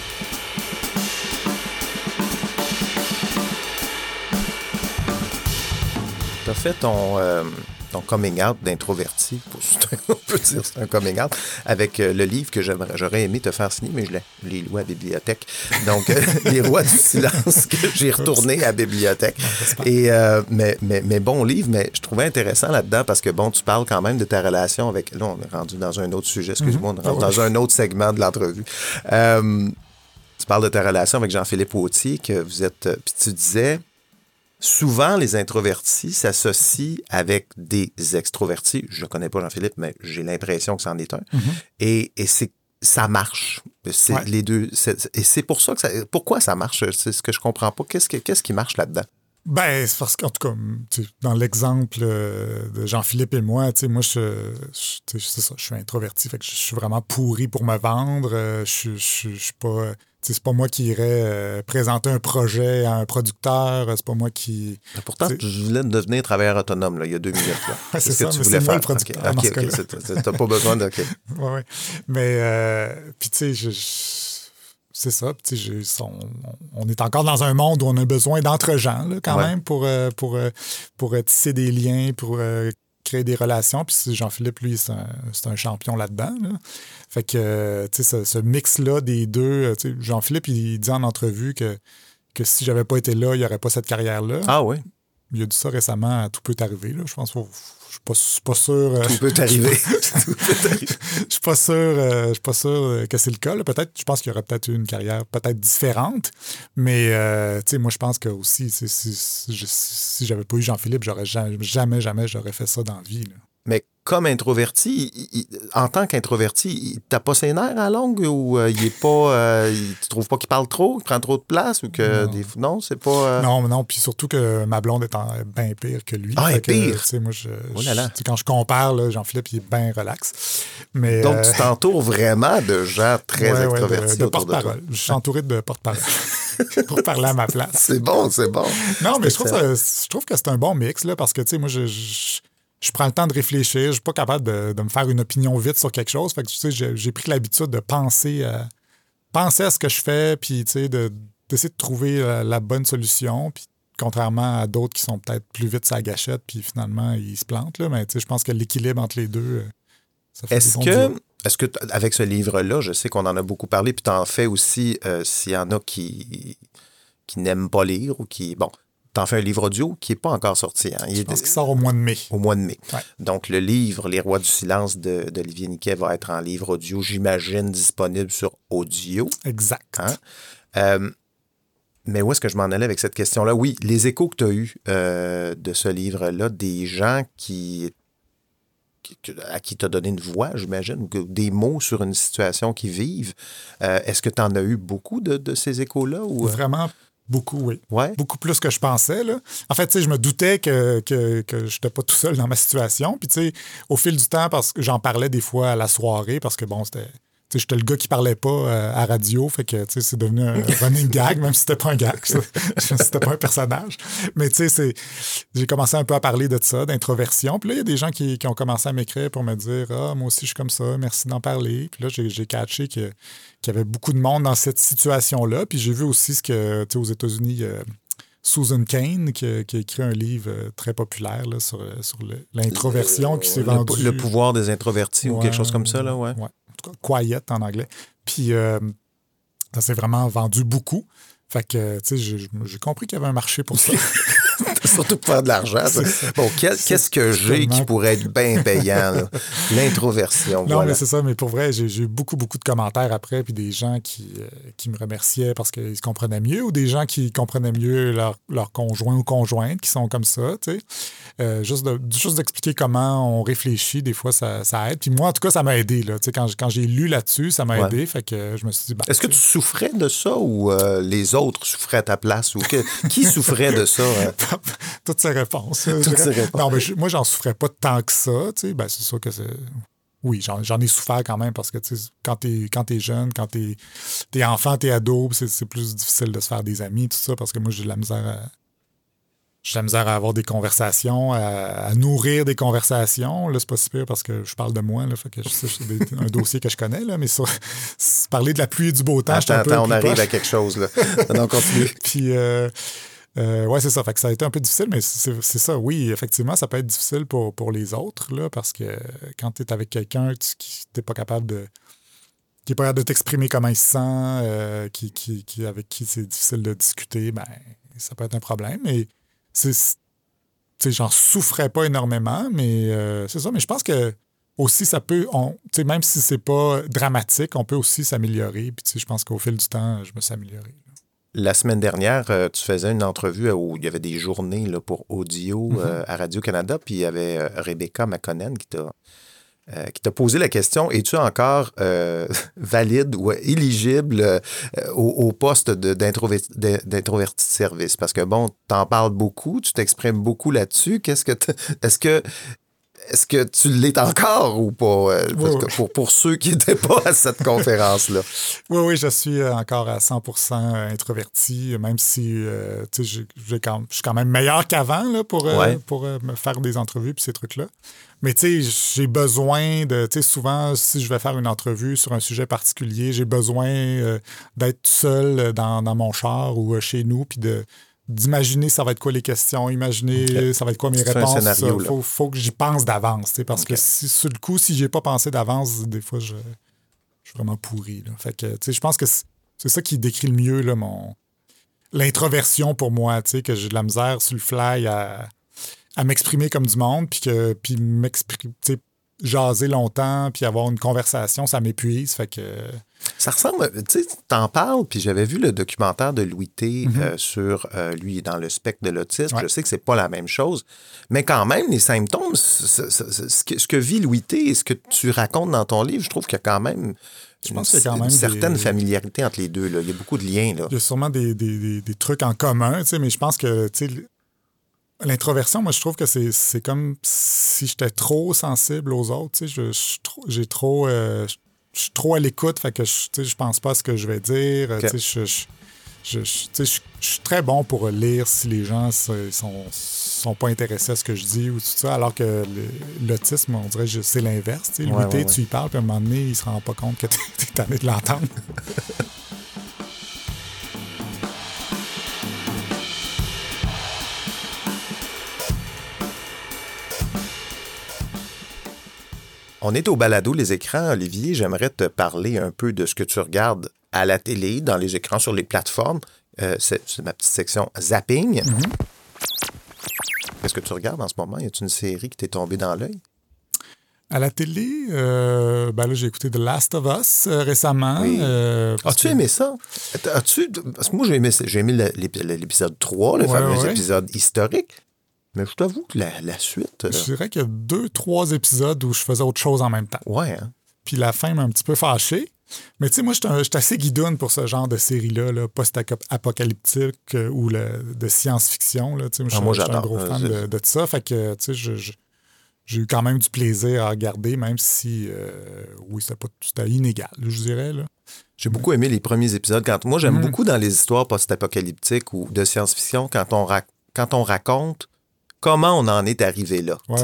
Tu as fait ton, euh, ton coming out d'introverti, (laughs) on peut dire c'est un coming out, avec euh, le livre que j'aimerais- j'aurais aimé te faire signer, mais je l'ai loué à la bibliothèque. Donc, euh, (laughs) Les Rois du silence, que j'ai retourné à la bibliothèque. Et, euh, mais, mais, mais bon livre, mais je trouvais intéressant là-dedans parce que, bon, tu parles quand même de ta relation avec... Là, on est rendu dans un autre sujet, excuse-moi, on est rendu dans un autre segment de l'entrevue. Euh, tu parles de ta relation avec Jean-Philippe Autier, que vous êtes... Puis tu disais souvent, les introvertis s'associent avec des extrovertis. Je ne connais pas Jean-Philippe, mais j'ai l'impression que c'en est un. Et, et c'est ça marche. C'est Ouais. les deux. c'est- et c'est pour ça que ça. Pourquoi ça marche? C'est ce que je comprends pas. Qu'est-ce, que- qu'est-ce qui marche là-dedans? Ben, c'est parce qu'en tout cas, dans l'exemple euh, de Jean-Philippe et moi, tu sais, moi, je, je- tu sais, c'est ça, je suis introverti, fait que je suis vraiment pourri pour me vendre. euh, je, je, je suis pas. Tu C'est pas moi qui irais euh, présenter un projet à un producteur. C'est pas moi qui. Pourtant, C'est- tu voulais devenir travailleur autonome là, il y a deux minutes. (laughs) C'est ce que ça, tu mais voulais c'est moi faire. le OK, dans ce OK, cas-là. c'est- c'est- T'as pas besoin de. OK. (laughs) Ouais, ouais. Mais, euh, puis tu sais, c'est ça. Tu on, on est encore dans un monde où on a besoin d'entre-gens, quand Ouais. même, pour, euh, pour, euh, pour tisser des liens, pour créer des relations. Puis Jean-Philippe, lui, c'est un, champion là-dedans. là. Fait que, euh, tu sais, ce, ce mix-là des deux, euh, Jean-Philippe, il dit en entrevue que, que si j'avais pas été là, il n'y aurait pas cette carrière-là. Ah oui. Il a dit ça récemment Tout peut arriver. Là. Je pense faut- suis pas, je suis pas sûr. euh, (laughs) Tout peut arriver. je suis pas sûr, euh, je suis pas sûr euh, que c'est le cas. Peut-être, je pense qu'il y aurait peut-être eu une carrière peut-être différente. Mais euh, tu sais, moi, je pense que aussi, si, si, si j'avais pas eu Jean-Philippe, j'aurais jamais, jamais, jamais, j'aurais fait ça dans la vie. là. Mais comme introverti, il- en tant qu'introverti, il t'a pas ses nerfs à longue ou euh, il est pas. euh, il- tu trouves pas qu'il parle trop, il prend trop de place ou que. Non. des- non c'est pas. euh, Non, mais non, puis surtout que ma blonde est bien pire que lui. Ah, elle est pire? tu sais, moi, je, Oh là là. je- tu sais, quand je compare, là, Jean-Philippe, il est bien relax. Mais, Donc, euh, tu t'entoures vraiment de gens très ouais, extrovertis de, porte-parole. Je suis entouré de porte-parole (laughs) pour parler à ma place. C'est bon, c'est bon. Non, mais je trouve, ça- je trouve que c'est un bon mix, là, parce que, tu sais, moi, je, je, je prends le temps de réfléchir. Je suis pas capable de, de me faire une opinion vite sur quelque chose. Fait que, tu sais, j'ai j'ai pris l'habitude de penser à, penser à ce que je fais, puis, tu sais, de- d'essayer de trouver la, la bonne solution. Puis, contrairement à d'autres qui sont peut-être plus vite sa gâchette, puis finalement, ils se plantent. Là. Mais je pense que l'équilibre entre les deux, euh, ça fait Est-ce que, est-ce que avec ce livre-là, je sais qu'on en a beaucoup parlé, puis tu en fais aussi euh, s'il y en a qui, qui n'aiment pas lire ou qui. Bon, tu en fais un livre audio qui n'est pas encore sorti. Hein. Il je pense qu'il sort au mois de mai. Au mois de mai. Donc, le livre Les Rois du silence d'Olivier Niquet va être en livre audio, j'imagine, disponible sur audio. Exact. Hein? Euh, mais où est-ce que je m'en allais avec cette question-là? Oui, les échos que tu as eus euh, de ce livre-là, des gens qui, à qui tu as donné une voix, j'imagine, ou des mots sur une situation qu'ils vivent. Euh, est-ce que tu en as eu beaucoup de, ces échos-là? Ou... Vraiment Beaucoup, oui. Ouais. Beaucoup plus que je pensais. Là. En fait, je me doutais que, que, que je n'étais pas tout seul dans ma situation. Puis, au fil du temps, parce que j'en parlais des fois à la soirée, parce que, bon, c'était J'étais le gars qui parlait pas euh, à radio, fait que c'est devenu un running gag, même si c'était pas un gag, (laughs) c'était pas un personnage. Mais tu sais, j'ai commencé un peu à parler de ça, d'introversion. Puis là, il y a des gens qui, ont commencé à m'écrire pour me dire Ah, moi aussi, je suis comme ça, merci d'en parler. Puis là, j'ai catché qu'il y avait beaucoup de monde dans cette situation-là. Puis j'ai vu aussi ce que, tu sais, aux États-Unis, Susan Kane, qui, a écrit un livre euh, très populaire sur, sur l'introversion qui s'est vendu. Le pouvoir des introvertis ou quelque chose comme ça, là, ouais. ouais. Quiet en anglais. Puis euh, ça s'est vraiment vendu beaucoup. Fait que, tu sais, j'ai compris qu'il y avait un marché pour ça. (laughs) (laughs) Surtout pour faire de l'argent. Bon, qu'est-ce que j'ai qui pourrait être bien payant? (laughs) L'introversion. Non, mais c'est ça. Mais pour vrai, j'ai eu beaucoup, beaucoup de commentaires après, puis des gens qui, euh, qui me remerciaient parce qu'ils se comprenaient mieux, ou des gens qui comprenaient mieux leur, leur conjoint ou conjointe qui sont comme ça, tu sais. Euh, juste d'expliquer comment on réfléchit, des fois, ça, ça, aide. Puis moi, en tout cas, ça m'a aidé. Là. Quand, quand j'ai lu là-dessus, ça m'a aidé. Fait que je me suis dit. Est-ce que tu souffrais de ça ou euh, les autres souffraient à ta place? ou Qui souffrait de ça? (laughs) (laughs) Toutes ces réponses. Toutes ces réponses. Non, mais moi, j'en souffrais pas tant que ça. Ben, c'est sûr que c'est. Oui, j'en ai souffert quand même parce que quand tu es, jeune, quand tu es, enfant, tu es ado, c'est plus difficile de se faire des amis, tout ça, parce que moi, j'ai de la misère à, j'ai la misère à avoir des conversations, à, nourrir des conversations. Là, c'est pas si pire parce que je parle de moi. Là, fait que c'est un dossier que je connais, là, mais sur, (laughs) parler de la pluie et du beau temps, attends, attends, on arrive à quelque chose. Là. (laughs) on continue. Puis, euh, euh, ouais, c'est ça. Fait que ça a été un peu difficile, mais c'est ça. Oui, effectivement, ça peut être difficile pour, pour les autres, là, parce que quand tu es avec quelqu'un qui n'est pas capable de qui n'est pas capable de t'exprimer comment il se sent, euh, qui, qui, qui, avec qui c'est difficile de discuter, ben ça peut être un problème. Mais j'en souffrais pas énormément, mais euh, c'est ça. Mais je pense que aussi, ça peut, on, même si c'est pas dramatique, on peut aussi s'améliorer. Puis je pense qu'au fil du temps, je me suis amélioré. La semaine dernière, euh, tu faisais une entrevue où il y avait des journées là, pour audio mm-hmm. euh, à Radio-Canada, puis il y avait Rebecca McConnell qui t'a euh, qui t'a posé la question es-tu encore euh, (laughs) valide ou éligible euh, au, poste d'introverti de service? Parce que bon, t'en parles beaucoup, tu t'exprimes beaucoup là-dessus. Qu'est-ce que est-ce que est-ce que tu l'es encore ou pas? Pour, pour, ceux qui n'étaient pas à cette (laughs) conférence-là? Oui, oui, je suis encore à 100% introverti, même si je, suis quand même meilleur qu'avant pour, pour me faire des entrevues et ces trucs-là. Mais tu sais, j'ai besoin de, tu sais, souvent, si je vais faire une entrevue sur un sujet particulier, j'ai besoin euh, d'être seul dans, mon char ou euh, chez nous, puis de d'imaginer ça va être quoi les questions, imaginer ça va être quoi mes réponses. Il faut, faut, que j'y pense d'avance, parce que si, sur le coup, si j'ai pas pensé d'avance, des fois, je, je, suis vraiment pourri. Là. Fait que, je pense que c'est ça qui décrit le mieux là, mon l'introversion pour moi, tu sais, que j'ai de la misère sur le fly à à m'exprimer comme du monde, puis que puis m'exprimer, jaser longtemps, puis avoir une conversation, ça m'épuise. Fait que. Ça ressemble, tu sais, t'en parles, puis j'avais vu le documentaire de Louis T euh, sur euh, lui dans le spectre de l'autisme. Je sais que c'est pas la même chose, mais quand même, les symptômes, ce, que, vit Louis T et ce que tu racontes dans ton livre, je trouve qu'il y a quand même je pense qu'il y a quand même une certaine familiarité entre les deux. Là. Il y a beaucoup de liens. Là. Il y a sûrement des, des, des trucs en commun, mais je pense que L'introversion, moi, je trouve que c'est comme si j'étais trop sensible aux autres. Tu sais, j'ai trop. Euh, je suis trop à l'écoute, fait que je, je pense pas à ce que je vais dire. Sais, je, je, suis très bon pour lire si les gens ne sont, sont pas intéressés à ce que je dis ou tout ça, alors que l'autisme, on dirait que c'est l'inverse. Tu sais, tu y parles, puis à un moment donné, il se rend pas compte que tu es tanné de l'entendre. (laughs) On est au balado Les écrans, Olivier. J'aimerais te parler un peu de ce que tu regardes à la télé, dans les écrans, sur les plateformes. Euh, c'est ma petite section zapping. Qu'est-ce que tu regardes en ce moment? Y a une série qui t'est tombée dans l'œil? À la télé, euh, ben là, j'ai écouté The Last of Us euh, récemment. euh, As-tu que- aimé ça? As-tu... Parce que moi, j'ai aimé, j'ai aimé l'épisode 3, le Ouais, fameux ouais. épisode historique. Mais je t'avoue que la, la suite. euh, Je dirais qu'il y a deux, trois épisodes où je faisais autre chose en même temps. Ouais, hein? Puis la fin m'a un petit peu fâché. Mais tu sais, moi, je suis assez guidoune pour ce genre de série-là, là, post-apocalyptique euh, ou le- de science-fiction. là. Tu sais, Ah, je suis- moi, je suis un j'adore. gros Euh, fan c'est- de, de ça. Fait que, tu sais, je- je- j'ai eu quand même du plaisir à regarder, même si, euh, oui, c'était pas- c'était inégal, je dirais. Là. J'ai beaucoup aimé les premiers épisodes. Quand, moi, j'aime Mm. beaucoup dans les histoires post-apocalyptiques ou de science-fiction quand on, rac- quand on raconte comment on en est arrivé là. Ouais,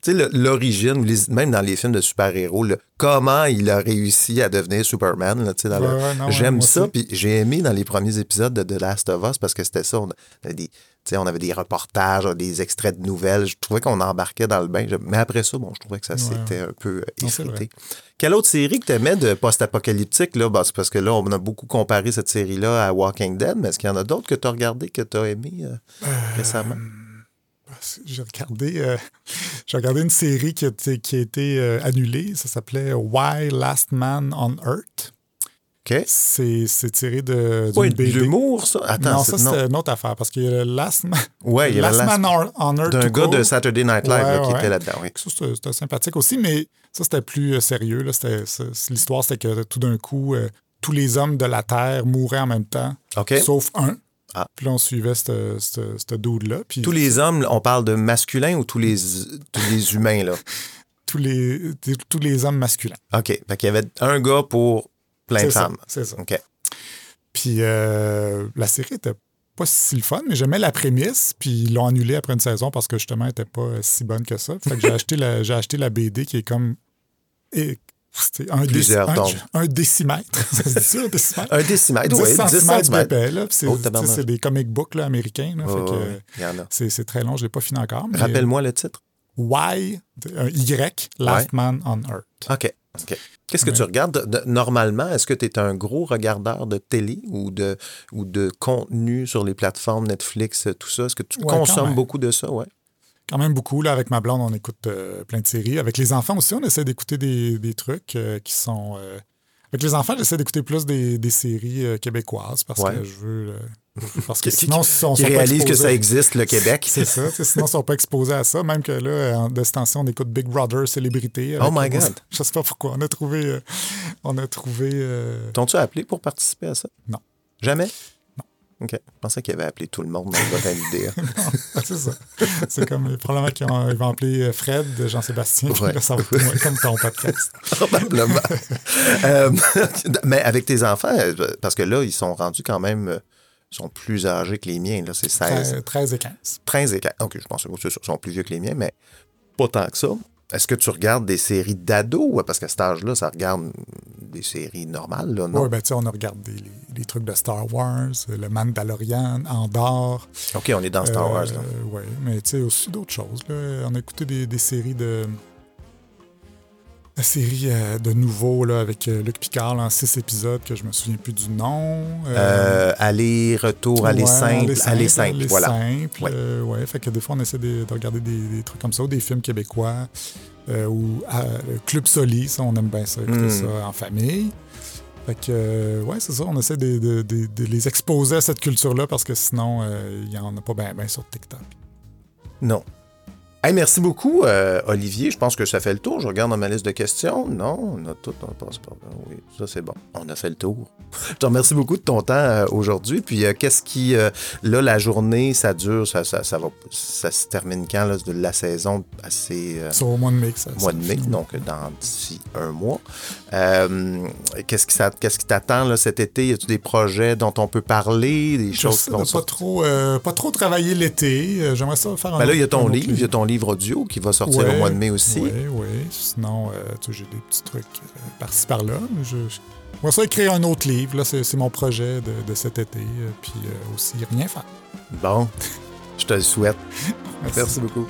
tu sais. l'origine, même dans les films de super-héros, comment il a réussi à devenir Superman. Ouais, ouais, J'aime ça. Puis j'ai aimé dans les premiers épisodes de The Last of Us parce que c'était ça. On avait des, on avait des reportages, des extraits de nouvelles. Je trouvais qu'on embarquait dans le bain. Mais après ça, bon, je trouvais que ça s'était un peu euh, effrité. Quelle autre série que tu aimais de post-apocalyptique? Là? Ben, c'est parce que là, on a beaucoup comparé cette série-là à Walking Dead, mais est-ce qu'il y en a d'autres que tu as regardé, que tu as aimé euh, récemment? (laughs) J'ai regardé, euh, (laughs) regardé une série qui a été, qui a été euh, annulée. Ça s'appelait Why Last Man on Earth. OK. C'est, c'est tiré de, l'humour, ça? Attends, non, c'est- ça, c'était une autre affaire parce qu'il y a le Last Man, Ouais, il y a Last Man on, Earth. D'un gars de Saturday Night Live là, qui ouais. était là-dedans, oui. C'était, sympathique aussi, mais ça, c'était plus euh, sérieux. C'est- l'histoire, c'était que tout d'un coup, euh, tous les hommes de la Terre mouraient en même temps, OK. sauf un. Ah. Puis là, on suivait ce dude-là. Puis Tous les hommes, on parle de masculin ou tous les, tous les (laughs) humains, là? tous les, tous les hommes masculins. OK. Fait qu'il y avait un gars pour plein de femmes. c'est ça. OK. Puis euh, la série était pas si le fun, mais j'aimais la prémisse. Puis ils l'ont annulée après une saison parce que justement, elle était pas euh, si bonne que ça. Fait que j'ai (laughs) acheté, la, acheté la BD qui est comme. C'était un, un- un décimètre. Ça se dit ça, un décimètre? Un décimètre, 10 oui, 10 centimètres centimètres. d'épais, là. Puis C'est, Oh, des comic books là, américains. là. C'est, très long, je l'ai pas fini encore. Rappelle-moi le titre. Why, un Y, Last Man on Earth. OK. OK. Qu'est-ce que Ouais. tu regardes de- normalement? Est-ce que tu es un gros regardeur de télé ou de, ou de contenu sur les plateformes Netflix, tout ça? Est-ce que tu Ouais, consommes beaucoup de ça? Ouais. Quand même beaucoup. Là, avec ma blonde, on écoute euh, plein de séries. Avec les enfants aussi, on essaie d'écouter des, des trucs euh, qui sont. euh, Avec les enfants, j'essaie d'écouter plus des, des séries québécoises parce Ouais. que je veux. parce (laughs) que sinon, qui- on qui sont pas réalise que ça existe, le Québec? C'est ça. Sinon, ils sont pas exposés à ça. Même que là, de ce temps-ci, on écoute Big Brother Célébrité. Oh my God. Je sais pas pourquoi. On a trouvé. on a trouvé. T'ont-tu appelé pour participer à ça? Non. Jamais? OK. Je pensais qu'il avait appelé tout le monde dans le l'idée. (laughs) c'est ça. C'est comme probablement qu'ils ont- ils vont appeler euh, Fred, Jean-Sébastien. puis Ouais. là, ça va être moins comme ton podcast. (laughs) Probablement. (laughs) Euh, mais avec tes enfants, euh, parce que là, ils sont rendus quand même. Ils sont plus âgés que les miens. Là, c'est 16. 13 et 15. 13 et 15. OK, je pense que c'est sont plus vieux que les miens, mais pas tant que ça. Est-ce que tu regardes des séries d'ados? Parce qu'à cet âge-là, ça regarde des séries normales, là, non? Oui, ben, tu sais, on a regardé les, les trucs de Star Wars, le Mandalorian, Andorre. OK, on est dans Star Wars, là. Oui, mais tu sais, aussi d'autres choses. Là. On a écouté des, des séries de. La série euh, de nouveau là, avec euh, Luc Picard là, en six épisodes que je me souviens plus du nom. Euh, aller, retour, aller Ouais, simple, aller simple, aller voilà. simple, Ouais. ouais, fait que des fois, on essaie de, de regarder des, des trucs comme ça, ou des films québécois, ou euh, Club Soli, ça, on aime bien ça, écouter Mm. ça en famille. Fait que, ouais, c'est ça, on essaie de, de- de- de les exposer à cette culture-là parce que sinon, il n'y en a pas bien sur TikTok. Non. Hey, merci beaucoup, euh, Olivier. Je pense que ça fait le tour. Je regarde dans ma liste de questions. Non, on a tout. On passe par là. Oui, ça, c'est bon. On a fait le tour. Je te remercie beaucoup de ton temps euh, aujourd'hui. Puis, euh, qu'est-ce qui. euh, là, la journée, ça dure. Ça, ça, ça va, ça se termine quand, là, de la saison assez. C'est au mois de mai ça mois de mai, donc dans d'ici un mois. Qu'est-ce qui, ça- qu'est-ce qui t'attend là, cet été? Y a-tu des projets dont on peut parler? Des choses J'essaie qui vont pas sortir? trop, pas trop travailler l'été. J'aimerais ça faire un Ben là, il y a ton livre, il y a ton livre audio qui va sortir Ouais, au mois de mai aussi. Oui, oui. Sinon, euh, j'ai des petits trucs euh, par-ci par-là. Je. Moi, ça, écrire un autre livre, là, c'est mon projet de, de cet été. euh, puis aussi, rien faire. Bon, je te le souhaite. (laughs) Merci. Merci beaucoup.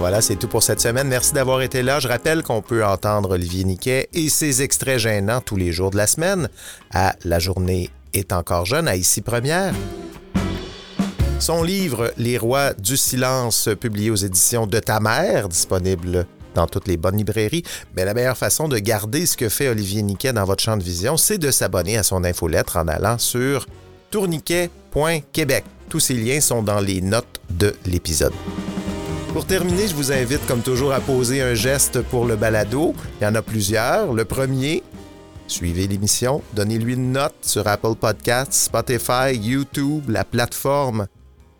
Voilà, c'est tout pour cette semaine. Merci d'avoir été là. Je rappelle qu'on peut entendre Olivier Niquet et ses extraits gênants tous les jours de la semaine à La journée est encore jeune à Ici Première. Son livre Les rois du silence, publié aux éditions de ta mère, disponible dans toutes les bonnes librairies. Mais la meilleure façon de garder ce que fait Olivier Niquet dans votre champ de vision, c'est de s'abonner à son infolettre en allant sur tourniquet.québec. Tous ces liens sont dans les notes de l'épisode. Pour terminer, je vous invite comme toujours à poser un geste pour le balado. Il y en a plusieurs. Le premier, suivez l'émission, donnez-lui une note sur Apple Podcasts, Spotify, YouTube, la plateforme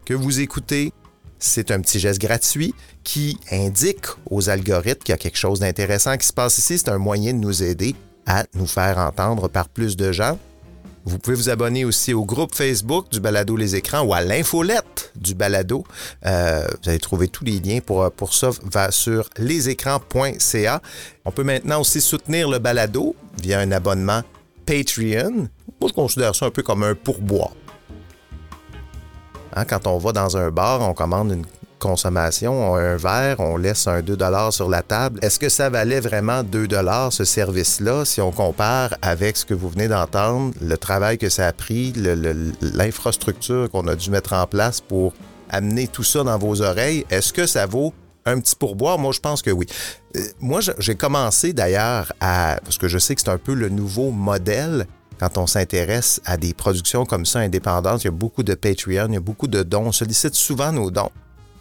que vous écoutez. C'est un petit geste gratuit qui indique aux algorithmes qu'il y a quelque chose d'intéressant qui se passe ici. C'est un moyen de nous aider à nous faire entendre par plus de gens. Vous pouvez vous abonner aussi au groupe Facebook du Balado Les Écrans ou à l'infolette du Balado. Euh, vous allez trouver tous les liens pour, pour ça va sur lesécrans.ca. On peut maintenant aussi soutenir le Balado via un abonnement Patreon. Moi, je considère ça un peu comme un pourboire. Hein, quand on va dans un bar, on commande une consommation, un verre, on laisse un 2 sur la table. Est-ce que ça valait vraiment 2 ce service-là, si on compare avec ce que vous venez d'entendre, le travail que ça a pris, l'infrastructure qu'on a dû mettre en place pour amener tout ça dans vos oreilles? Est-ce que ça vaut un petit pourboire? Moi, je pense que oui. Euh, moi, j'ai commencé d'ailleurs à, parce que je sais que c'est un peu le nouveau modèle, quand on s'intéresse à des productions comme ça indépendantes, il y a beaucoup de Patreon, il y a beaucoup de dons. On sollicite souvent nos dons.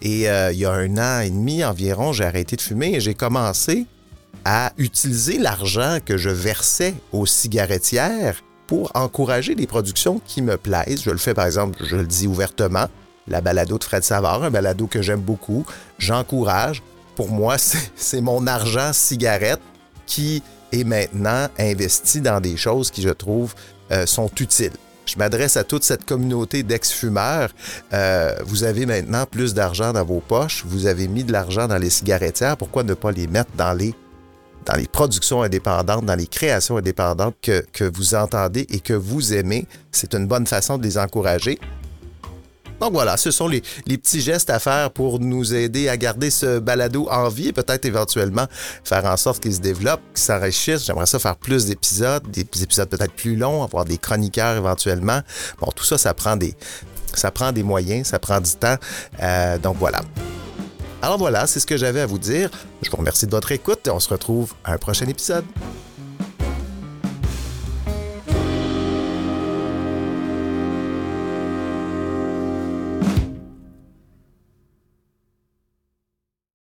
Et euh, il y a un an et demi environ, j'ai arrêté de fumer et j'ai commencé à utiliser l'argent que je versais aux cigarettières pour encourager des productions qui me plaisent. Je le fais par exemple, je le dis ouvertement, la balado de Fred Savard, un balado que j'aime beaucoup. J'encourage. Pour moi, (laughs) c'est mon argent cigarette qui est maintenant investi dans des choses qui, je trouve, euh, sont utiles. Je m'adresse à toute cette communauté d'ex-fumeurs. Euh, vous avez maintenant plus d'argent dans vos poches. Vous avez mis de l'argent dans les cigarettières. Pourquoi ne pas les mettre dans les, productions indépendantes, dans les créations indépendantes que vous entendez et que vous aimez? C'est une bonne façon de les encourager. Donc voilà, ce sont les, petits gestes à faire pour nous aider à garder ce balado en vie et peut-être éventuellement faire en sorte qu'il se développe, qu'il s'enrichisse. J'aimerais ça faire plus d'épisodes, des épisodes peut-être plus longs, avoir des chroniqueurs éventuellement. Bon, tout ça, ça prend des, ça prend des moyens, ça prend du temps. Euh, donc voilà. Alors voilà, c'est ce que j'avais à vous dire. Je vous remercie de votre écoute et on se retrouve à un prochain épisode.